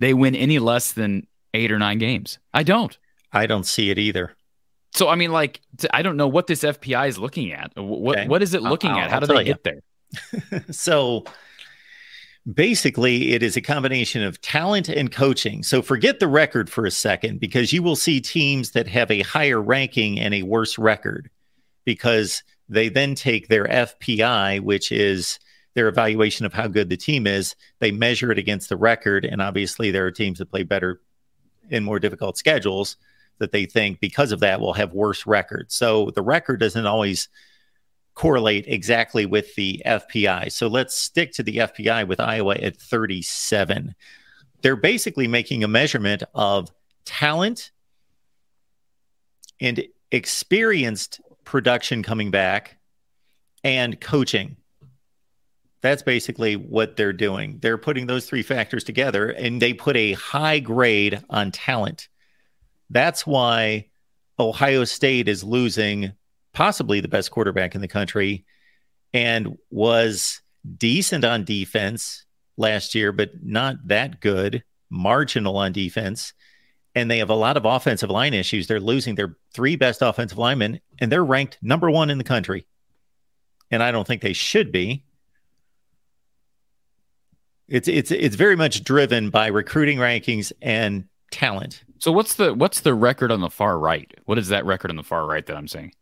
they win any less than eight or nine games. I don't. I don't see it either. So I mean, like, I don't know what this FPI is looking at. What okay. what is it looking I'll, at? How I'll do they get there? so basically, it is a combination of talent and coaching. So forget the record for a second, because you will see teams that have a higher ranking and a worse record, because they then take their FPI, which is their evaluation of how good the team is. They measure it against the record, and obviously there are teams that play better in more difficult schedules that they think because of that will have worse records. So the record doesn't always correlate exactly with the FPI. So let's stick to the FPI with Iowa at 37. They're basically making a measurement of talent and experienced production coming back and coaching. That's basically what they're doing. They're putting those three factors together and they put a high grade on talent. That's why Ohio State is losing possibly the best quarterback in the country and was decent on defense last year, but not that good, marginal on defense. And they have a lot of offensive line issues. They're losing their three best offensive linemen, and they're ranked number one in the country. And I don't think they should be. It's it's it's very much driven by recruiting rankings and talent. So what's the what's the record on the far right? What is that record on the far right that I'm saying?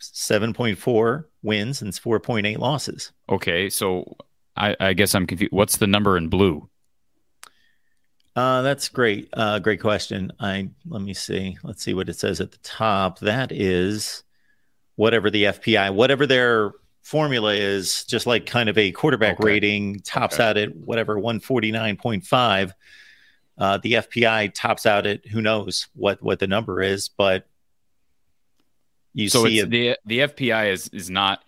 7.4 wins and 4.8 losses. Okay, so I, I, guess I'm confused. What's the number in blue? Uh, that's great. Uh, great question. I let me see. Let's see what it says at the top. That is whatever the FPI, whatever their formula is, just like kind of a quarterback okay. rating tops okay. out at whatever 149.5. Uh, the FPI tops out at who knows what what the number is, but you so see the the FPI is is not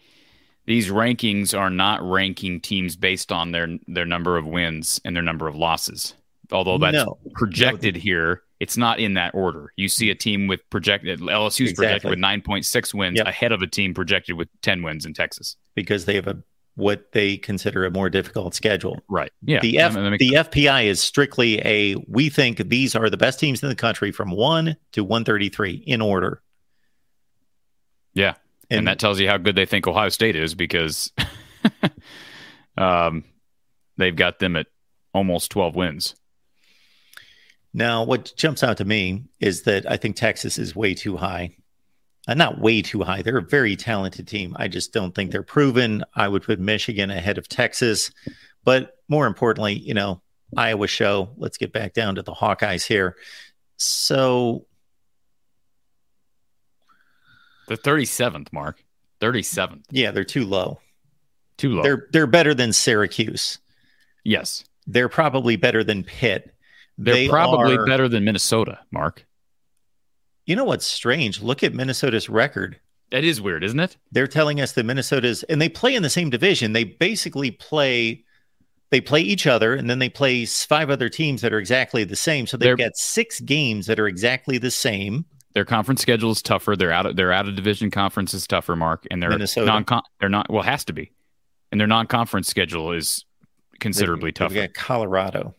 these rankings are not ranking teams based on their their number of wins and their number of losses. Although that's no. projected no. here, it's not in that order. You see a team with projected LSU's exactly. projected with 9.6 wins yep. ahead of a team projected with 10 wins in Texas because they have a what they consider a more difficult schedule. Right. Yeah. The F, the FPI is strictly a we think these are the best teams in the country from 1 to 133 in order. Yeah. And, and that tells you how good they think Ohio State is because um, they've got them at almost 12 wins. Now, what jumps out to me is that I think Texas is way too high. Uh, not way too high. They're a very talented team. I just don't think they're proven. I would put Michigan ahead of Texas. But more importantly, you know, Iowa show. Let's get back down to the Hawkeyes here. So the 37th, Mark. 37th. Yeah, they're too low. Too low. They're they're better than Syracuse. Yes. They're probably better than Pitt. They're they probably are, better than Minnesota, Mark. You know what's strange? Look at Minnesota's record. That is weird, isn't it? They're telling us that Minnesota's and they play in the same division. They basically play they play each other and then they play five other teams that are exactly the same. So they've They're, got six games that are exactly the same. Their conference schedule is tougher. They're out of their out of division conference is tougher, Mark, and their non they're not well has to be, and their non conference schedule is considerably they, tougher. got Colorado.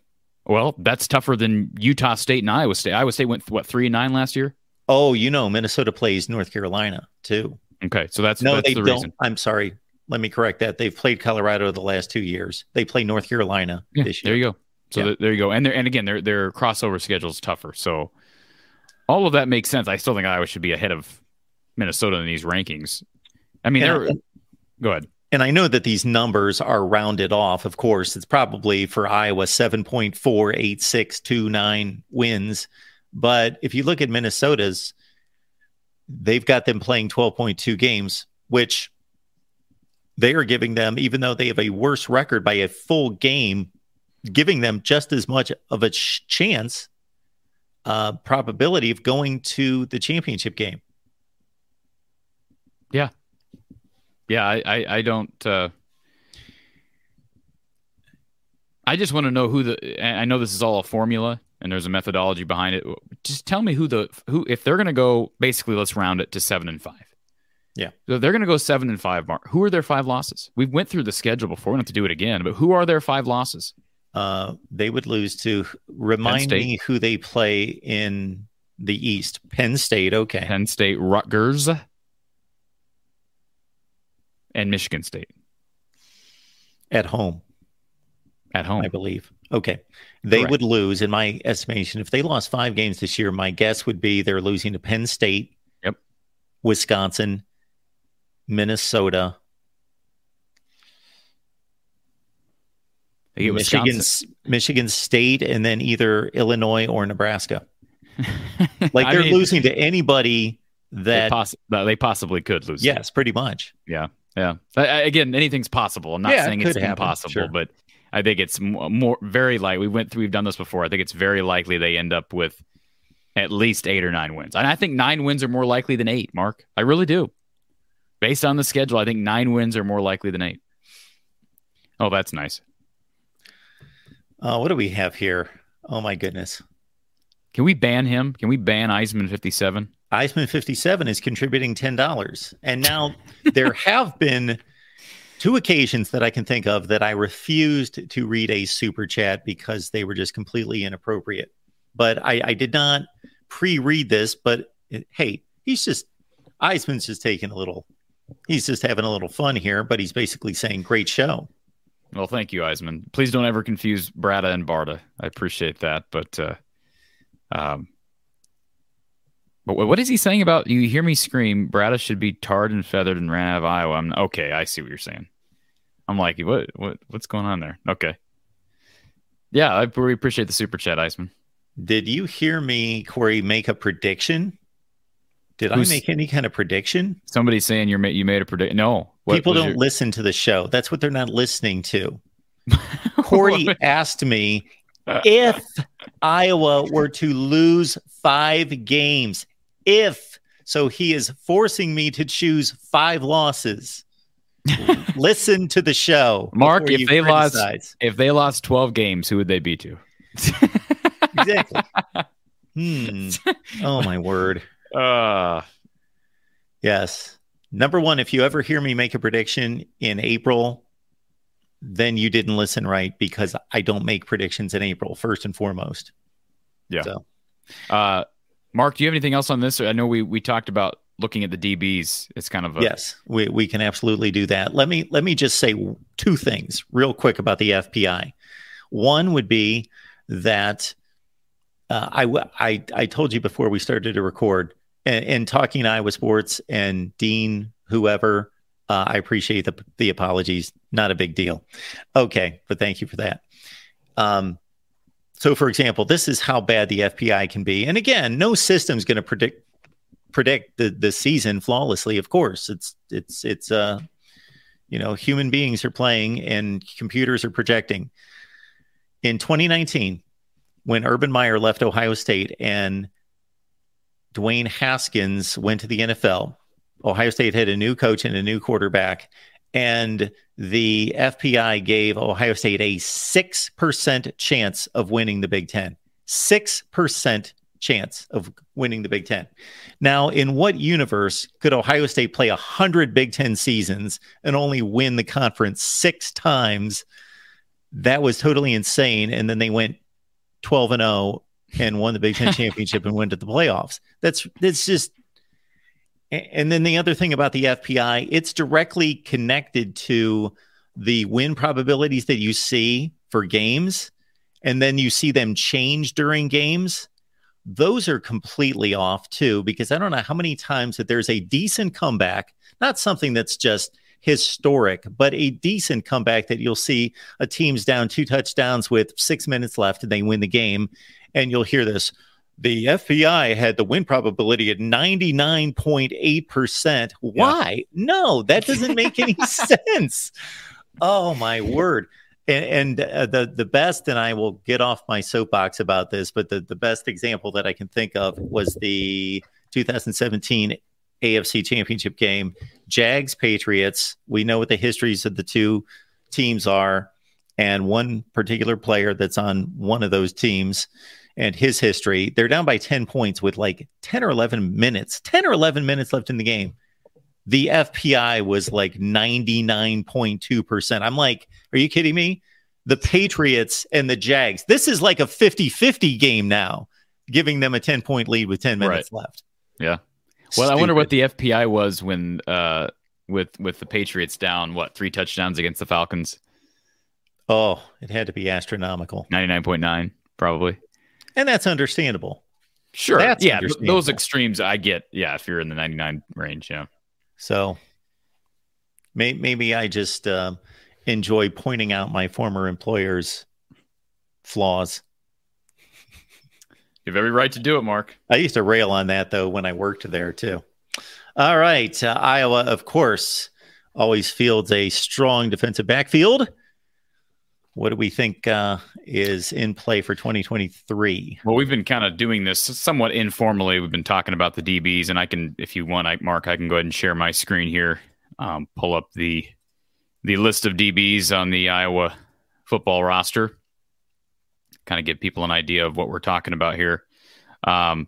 Well, that's tougher than Utah State and Iowa State. Iowa State went what three and nine last year. Oh, you know, Minnesota plays North Carolina too. Okay, so that's no, that's they the don't. Reason. I'm sorry. Let me correct that. They've played Colorado the last two years. They play North Carolina yeah, this year. There you go. So yeah. there you go. And and again, their their crossover schedule is tougher. So all of that makes sense. I still think Iowa should be ahead of Minnesota in these rankings. I mean, they're, go ahead. And I know that these numbers are rounded off. Of course, it's probably for Iowa 7.48629 wins. But if you look at Minnesota's, they've got them playing 12.2 games, which they are giving them, even though they have a worse record by a full game, giving them just as much of a chance uh, probability of going to the championship game. Yeah, yeah. I I, I don't. Uh... I just want to know who the. I know this is all a formula and there's a methodology behind it. Just tell me who the who if they're going to go. Basically, let's round it to seven and five. Yeah, so they're going to go seven and five. Mark, who are their five losses? We went through the schedule before. We don't have to do it again. But who are their five losses? Uh, they would lose to remind me who they play in the East. Penn State. Okay. Penn State, Rutgers, and Michigan State at home at home, I believe. Okay. They Correct. would lose, in my estimation, if they lost five games this year, my guess would be they're losing to Penn State, yep. Wisconsin, Minnesota, Michigan, Michigan State, and then either Illinois or Nebraska. like they're mean, losing to anybody that they, poss- they, possibly could lose. Yes, pretty much. Yeah, yeah. I, again, anything's possible. I'm not yeah, saying it it's happen. impossible, sure. but I think it's more very likely. We went through, we've done this before. I think it's very likely they end up with at least eight or nine wins. And I think nine wins are more likely than eight, Mark. I really do. Based on the schedule, I think nine wins are more likely than eight. Oh, that's nice. Uh, what do we have here? Oh, my goodness. Can we ban him? Can we ban Eisman 57? Eisman 57 is contributing $10. And now there have been two occasions that I can think of that I refused to read a super chat because they were just completely inappropriate. But I, I did not pre-read this. But it, hey, he's just Eisman's just taking a little. He's just having a little fun here, but he's basically saying, "Great show." Well, thank you, Eisman. Please don't ever confuse Brada and Barta. I appreciate that, but uh, um, but what is he saying about you? Hear me scream. Brada should be tarred and feathered and ran out of Iowa. I'm okay. I see what you're saying. I'm like, what, what, what's going on there? Okay. Yeah, I really appreciate the super chat, Iceman. Did you hear me, Cory, make a prediction? Did Who's, I make any kind of prediction? Somebody's saying you made you made a prediction. No, what, people don't your... listen to the show. That's what they're not listening to. Cory asked me if Iowa were to lose five games. If so, he is forcing me to choose five losses. Listen to the show, Mark. If they criticize. lost, if they lost twelve games, who would they be to? exactly. Hmm. Oh my word. Uh yes. Number one, if you ever hear me make a prediction in April, then you didn't listen right because I don't make predictions in April, first and foremost. Yeah. So. Uh, Mark, do you have anything else on this? I know we we talked about looking at the DBs, it's kind of a- yes, we we can absolutely do that. Let me let me just say two things real quick about the FPI. One would be that uh, I, I I told you before we started to record and, and talking Iowa sports and Dean whoever. Uh, I appreciate the the apologies. Not a big deal. Okay, but thank you for that. Um, so, for example, this is how bad the FPI can be. And again, no system's going to predict predict the the season flawlessly. Of course, it's it's it's uh you know human beings are playing and computers are projecting. In 2019, when Urban Meyer left Ohio State and Dwayne Haskins went to the NFL, Ohio State had a new coach and a new quarterback, and the FPI gave Ohio State a 6% chance of winning the Big Ten. 6% chance of winning the Big Ten. Now, in what universe could Ohio State play 100 Big Ten seasons and only win the conference six times? That was totally insane. And then they went 12 and 0 and won the Big Ten championship and went to the playoffs. That's that's just. And then the other thing about the FPI, it's directly connected to the win probabilities that you see for games, and then you see them change during games those are completely off too, because I don't know how many times that there's a decent comeback, not something that's just historic, but a decent comeback that you'll see a team's down two touchdowns with six minutes left and they win the game. And you'll hear this. The FPI had the win probability at 99.8%. Why? Yeah. No, that doesn't make any sense. Oh, my word and, and uh, the the best, and I will get off my soapbox about this, but the the best example that I can think of was the 2017 AFC Championship game, Jags Patriots. We know what the histories of the two teams are. and one particular player that's on one of those teams and his history. They're down by 10 points with like 10 or 11 minutes, 10 or 11 minutes left in the game. The FPI was like 99.2%. I'm like, are you kidding me? The Patriots and the Jags. This is like a 50 50 game now, giving them a 10 point lead with 10 minutes right. left. Yeah. Well, Stupid. I wonder what the FPI was when, uh, with with the Patriots down, what three touchdowns against the Falcons? Oh, it had to be astronomical. Ninety nine point nine, probably and that's understandable. Sure. That's yeah, those extremes I get. Yeah, if you're in the 99 range, yeah. So may, maybe I just uh, enjoy pointing out my former employer's flaws. You have every right to do it, Mark. I used to rail on that though when I worked there too. All right, uh, Iowa, of course, always fields a strong defensive backfield what do we think uh, is in play for 2023? Well, we've been kind of doing this somewhat informally. We've been talking about the DBs, and I can, if you want, I, Mark, I can go ahead and share my screen here. Um, pull up the the list of DBs on the Iowa football roster. Kind of give people an idea of what we're talking about here. Um,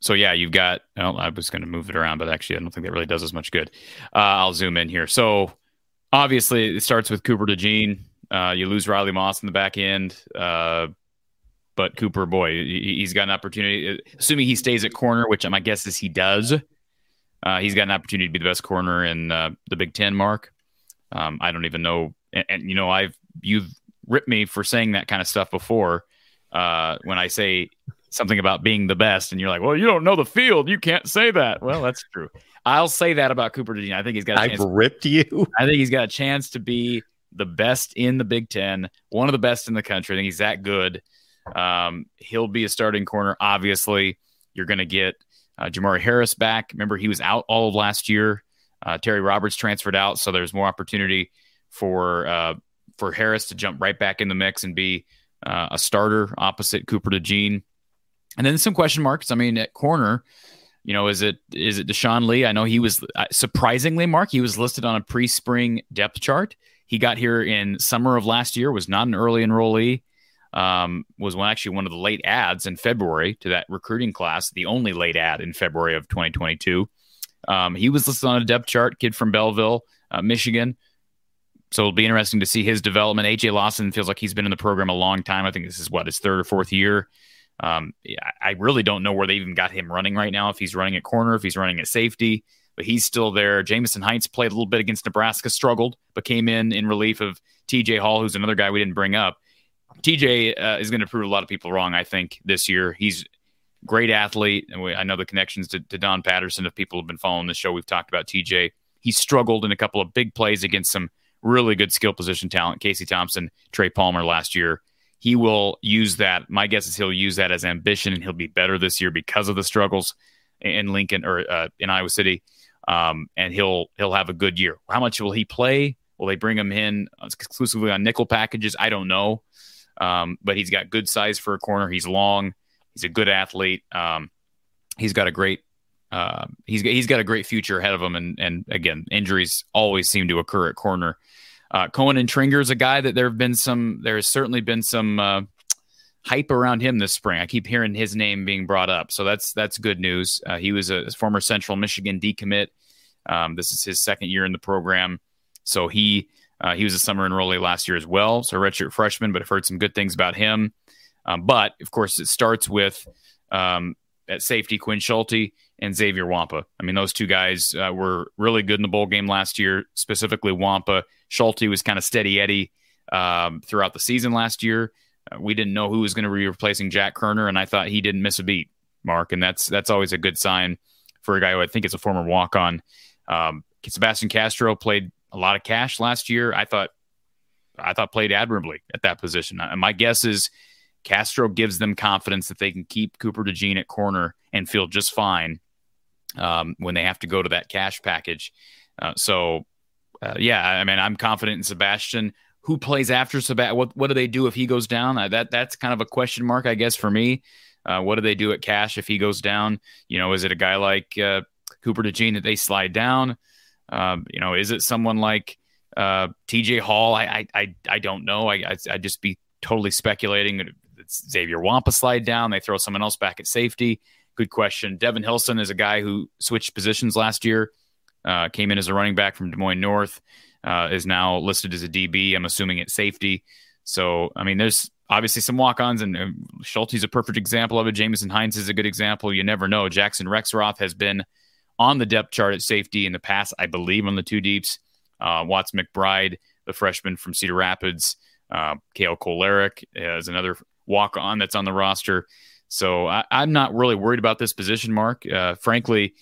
so yeah, you've got. Well, I was going to move it around, but actually, I don't think that really does as much good. Uh, I'll zoom in here. So obviously it starts with Cooper DeJean. Uh, you lose Riley Moss in the back end, uh, but Cooper, boy, he, has got an opportunity. Assuming he stays at corner, which my guess is he does. Uh, he's got an opportunity to be the best corner in uh, the Big Ten. Mark, um, I don't even know, and, and, you know, I've you've ripped me for saying that kind of stuff before. Uh, when I say something about being the best, and you're like, "Well, you don't know the field. You can't say that." Well, that's true. I'll say that about Cooper DeJean. I think he's got. A I've ripped you. I think he's got a chance to be the best in the Big Ten, one of the best in the country. I think he's that good. Um, he'll be a starting corner. Obviously, you're going to get uh, Jermari Harris back. Remember, he was out all of last year. Uh, Terry Roberts transferred out, so there's more opportunity for uh, for Harris to jump right back in the mix and be uh, a starter opposite Cooper DeJean. And then some question marks. I mean, at corner, you know, is it is it Deshaun Lee? I know he was surprisingly, Mark, he was listed on a pre-spring depth chart. He got here in summer of last year, was not an early enrollee, um, was one actually one of the late ads in February to that recruiting class, the only late ad in February of 2022. Um, he was listed on a depth chart, kid from Belleville, uh, Michigan. So it'll be interesting to see his development. AJ Lawson feels like he's been in the program a long time. I think this is what his third or fourth year. Um, I really don't know where they even got him running right now. If he's running at corner, if he's running at safety, but he's still there. Jamison Heinz played a little bit against Nebraska, struggled, but came in in relief of TJ Hall, who's another guy we didn't bring up. TJ uh, is going to prove a lot of people wrong, I think, this year. He's great athlete. And we, I know the connections to, to Don Patterson. If people have been following the show, we've talked about TJ. He struggled in a couple of big plays against some really good skill position talent. Casey Thompson, Trey Palmer last year he will use that. My guess is he'll use that as ambition, and he'll be better this year because of the struggles in Lincoln or uh, in Iowa City. Um, and he'll he'll have a good year. How much will he play? Will they bring him in exclusively on nickel packages? I don't know. Um, but he's got good size for a corner. He's long. He's a good athlete. Um, he's got a great uh, he's he's got a great future ahead of him. And and again, injuries always seem to occur at corner. Uh, Koen Entringer is a guy that there have been some. There has certainly been some uh, hype around him this spring. I keep hearing his name being brought up, so that's that's good news. Uh, he was a former Central Michigan decommit. Um, this is his second year in the program, so he uh, he was a summer enrollee last year as well. So redshirt freshman, but I've heard some good things about him. Um, but of course, it starts with um, at safety Quinn Schulte and Xavier Nwankpa. I mean, those two guys uh, were really good in the bowl game last year, specifically Nwankpa. Schulte was kind of steady Eddie um, throughout the season last year. Uh, we didn't know who was going to be replacing Jack Koerner, and I thought he didn't miss a beat, Mark, and that's that's always a good sign for a guy who I think is a former walk on. Um, Sebastian Castro played a lot of cash last year. I thought I thought played admirably at that position. And my guess is Castro gives them confidence that they can keep Cooper DeJean at corner and feel just fine um, when they have to go to that cash package. Uh, so, uh, yeah, I mean, I'm confident in Sebastian. Who plays after Sebastian? What what do they do if he goes down? Uh, that that's kind of a question mark, I guess, for me. Uh, what do they do at cash if he goes down? You know, is it a guy like uh, Cooper DeJean that they slide down? Um, you know, is it someone like Uh, TJ Hall, I, I, I, don't know. I, I, I'd just be totally speculating. It's Xavier Nwankpa slide down. They throw someone else back at safety. Good question. Devin Hilson is a guy who switched positions last year. Uh, came in as a running back from Des Moines North. Uh, is now listed as a DB. I'm assuming at safety. So I mean, there's obviously some walk-ons, and uh, Schulte's a perfect example of it. Jamison Heinz is a good example. You never know. Jackson Rexroth has been on the depth chart at safety in the past, I believe, on the two deeps. Uh, Watts McBride, the freshman from Cedar Rapids, uh, Kale Kolaric is another walk-on that's on the roster. So I, am not really worried about this position, Mark. Uh, frankly,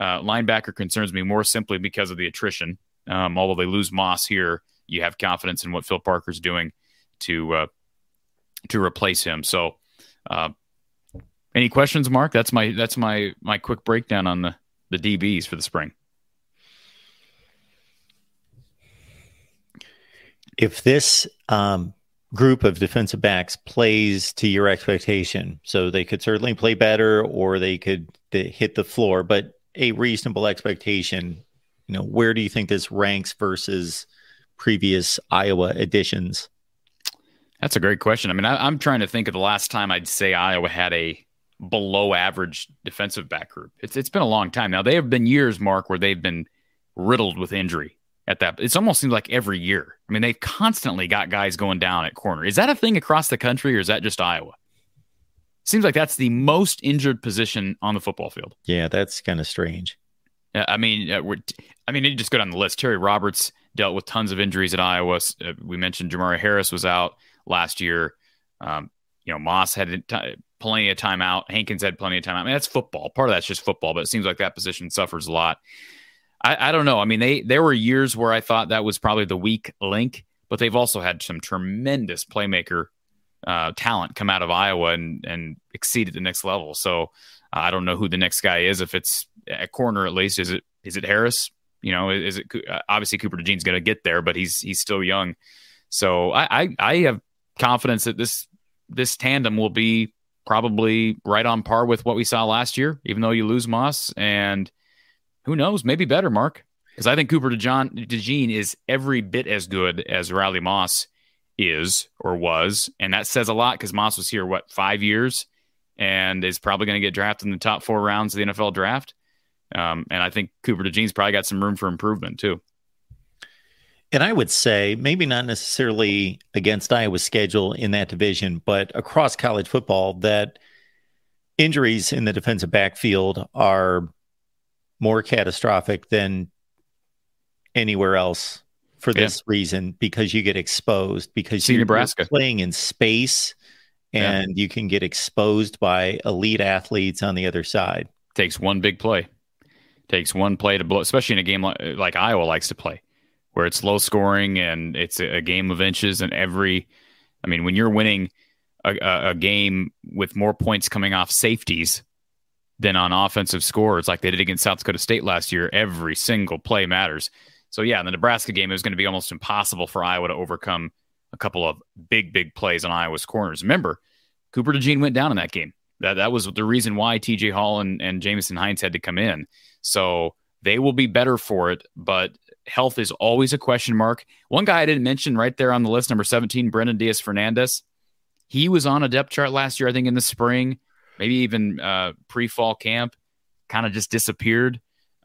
uh, linebacker concerns me more simply because of the attrition. Um, although they lose Moss here, you have confidence in what Phil Parker's doing to uh, to replace him. So, uh, any questions, Mark? That's my that's my my quick breakdown on the the DBs for the spring. If this um, group of defensive backs plays to your expectation, so they could certainly play better or they could hit the floor, but a reasonable expectation, you know, where do you think this ranks versus previous Iowa editions? That's a great question. I mean, I, am trying to think of the last time I'd say Iowa had a below average defensive back group. It's it's been a long time now. They have been years, Mark, where they've been riddled with injury at that. It's almost seems like every year. I mean, they've constantly got guys going down at corner. Is that a thing across the country, or is that just Iowa? Seems like that's the most injured position on the football field. Yeah, that's kind of strange. I mean, uh, we're, I mean, you just go down the list. Terry Roberts dealt with tons of injuries at Iowa. Uh, we mentioned Jermari Harris was out last year. Um, you know, Moss had t- plenty of time out. Hankins had plenty of time out. I mean, that's football. Part of that's just football, but it seems like that position suffers a lot. I, I don't know. I mean, they there were years where I thought that was probably the weak link, but they've also had some tremendous playmaker uh, talent come out of Iowa and and exceed at the next level. So uh, I don't know who the next guy is. If it's at corner, at least is it is it Harris? You know, is it uh, obviously Cooper DeJean's going to get there, but he's he's still young. So I, I I have confidence that this this tandem will be probably right on par with what we saw last year, even though you lose Moss and who knows, maybe better, Mark. Because I think Cooper DeJean, DeJean is every bit as good as Riley Moss is or was. And that says a lot because Moss was here, what, five years and is probably going to get drafted in the top four rounds of the NFL draft. Um, and I think Cooper DeJean's probably got some room for improvement too. And I would say maybe not necessarily against Iowa's schedule in that division, but across college football, that injuries in the defensive backfield are more catastrophic than anywhere else for this yeah. reason because you get exposed because See you're, Nebraska. playing in space and yeah. you can get exposed by elite athletes on the other side. Takes one big play. Takes one play to blow, especially in a game like, like Iowa likes to play where it's low scoring and it's a, game of inches and every I mean when you're winning a, a, game with more points coming off safeties than on offensive scores like they did against South Dakota State last year, every single play matters. So yeah, in the Nebraska game, it was going to be almost impossible for Iowa to overcome a couple of big, big plays on Iowa's corners. Remember, Cooper DeJean went down in that game. That that was the reason why TJ Hall and, and Jamison Heinz had to come in. So they will be better for it, but health is always a question mark. One guy I didn't mention right there on the list, number 17, Brendan Deasfernandes. He was on a depth chart last year, I think in the spring, maybe even uh, pre fall camp, kind of just disappeared.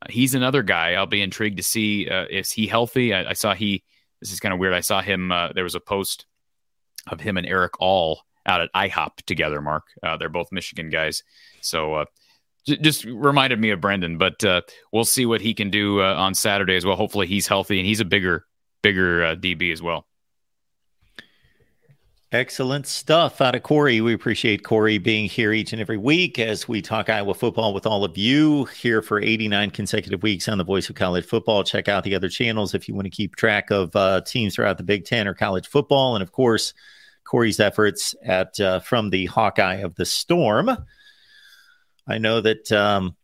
He's another guy I'll be intrigued to see. Uh, is he healthy? I, I, saw he, this is kind of weird. I saw him, uh, there was a post of him and Erick All out at IHOP together, Mark. Uh, they're both Michigan guys. So, uh, just reminded me of Brendan, but uh, we'll see what he can do uh, on Saturday as well. Hopefully, he's healthy and he's a bigger, bigger DB as well. Excellent stuff out of Cory. We appreciate Cory being here each and every week as we talk Iowa football with all of you here for 89 consecutive weeks on the Voice of College Football. Check out the other channels if you want to keep track of uh, teams throughout the Big Ten or college football, and of course, Cory's efforts at uh, from the Hawkeye of the Storm. I know that um,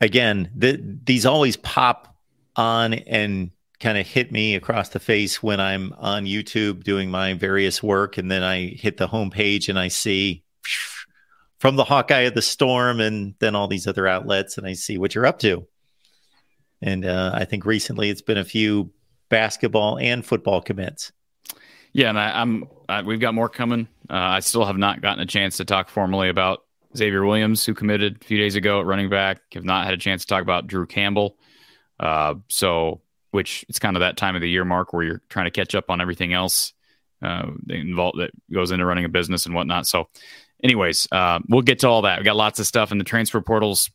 again, the, these always pop on and kind of hit me across the face when I'm on YouTube doing my various work, and then I hit the homepage and I see from the Hawkeye of the Storm, and then all these other outlets, and I see what you're up to. And uh, I think recently it's been a few basketball and football commits. Yeah, and I, am we've got more coming. Uh, I still have not gotten a chance to talk formally about Xavier Williams, who committed a few days ago at running back. Have not had a chance to talk about Drew Campbell. Uh, so, which it's kind of that time of the year mark where you're trying to catch up on everything else uh, involved that goes into running a business and whatnot. So, anyways, uh, we'll get to all that. We got lots of stuff in the transfer portals,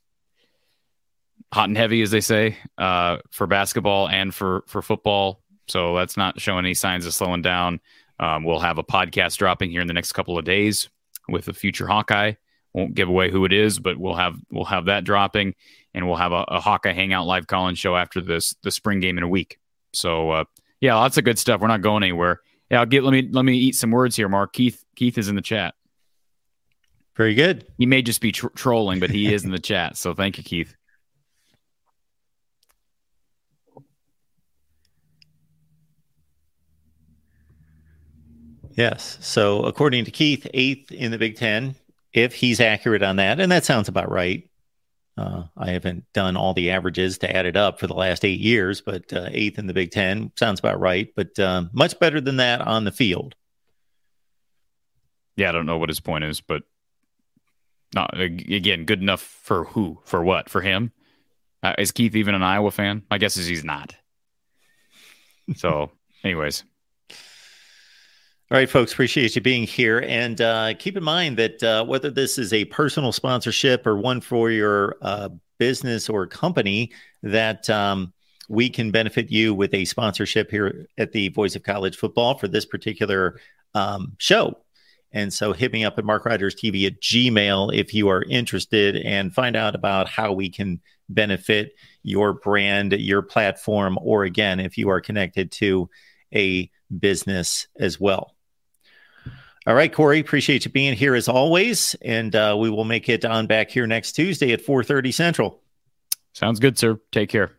hot and heavy, as they say, uh, for basketball and for for football. So that's not showing any signs of slowing down. Um, we'll have a podcast dropping here in the next couple of days with a future Hawkeye. Won't give away who it is, but we'll have we'll have that dropping, and we'll have a, a Hawkeye Hangout live call show after this the spring game in a week. So uh, yeah, lots of good stuff. We're not going anywhere. Yeah, I'll get let me let me eat some words here, Mark. Keith Keith is in the chat. Very good. He may just be tr- trolling, but he is in the chat. So thank you, Keith. Yes. So according to Keith, eighth in the Big Ten, if he's accurate on that, and that sounds about right. Uh, I haven't done all the averages to add it up for the last eight years, but uh, eighth in the Big Ten sounds about right. But uh, much better than that on the field. Yeah, I don't know what his point is, but not again good enough for who? For what? For him? Uh, is Keith even an Iowa fan? My guess is he's not. So, anyways. All right, folks, appreciate you being here. And uh, keep in mind that uh, whether this is a personal sponsorship or one for your uh, business or company, that um, we can benefit you with a sponsorship here at the Voice of College Football for this particular um, show. And so hit me up at Mark Rogers TV at Gmail if you are interested and find out about how we can benefit your brand, your platform, or again, if you are connected to a business as well. All right, Cory, appreciate you being here as always, and uh, we will make it on back here next Tuesday at 4:30 Central. Sounds good, sir. Take care.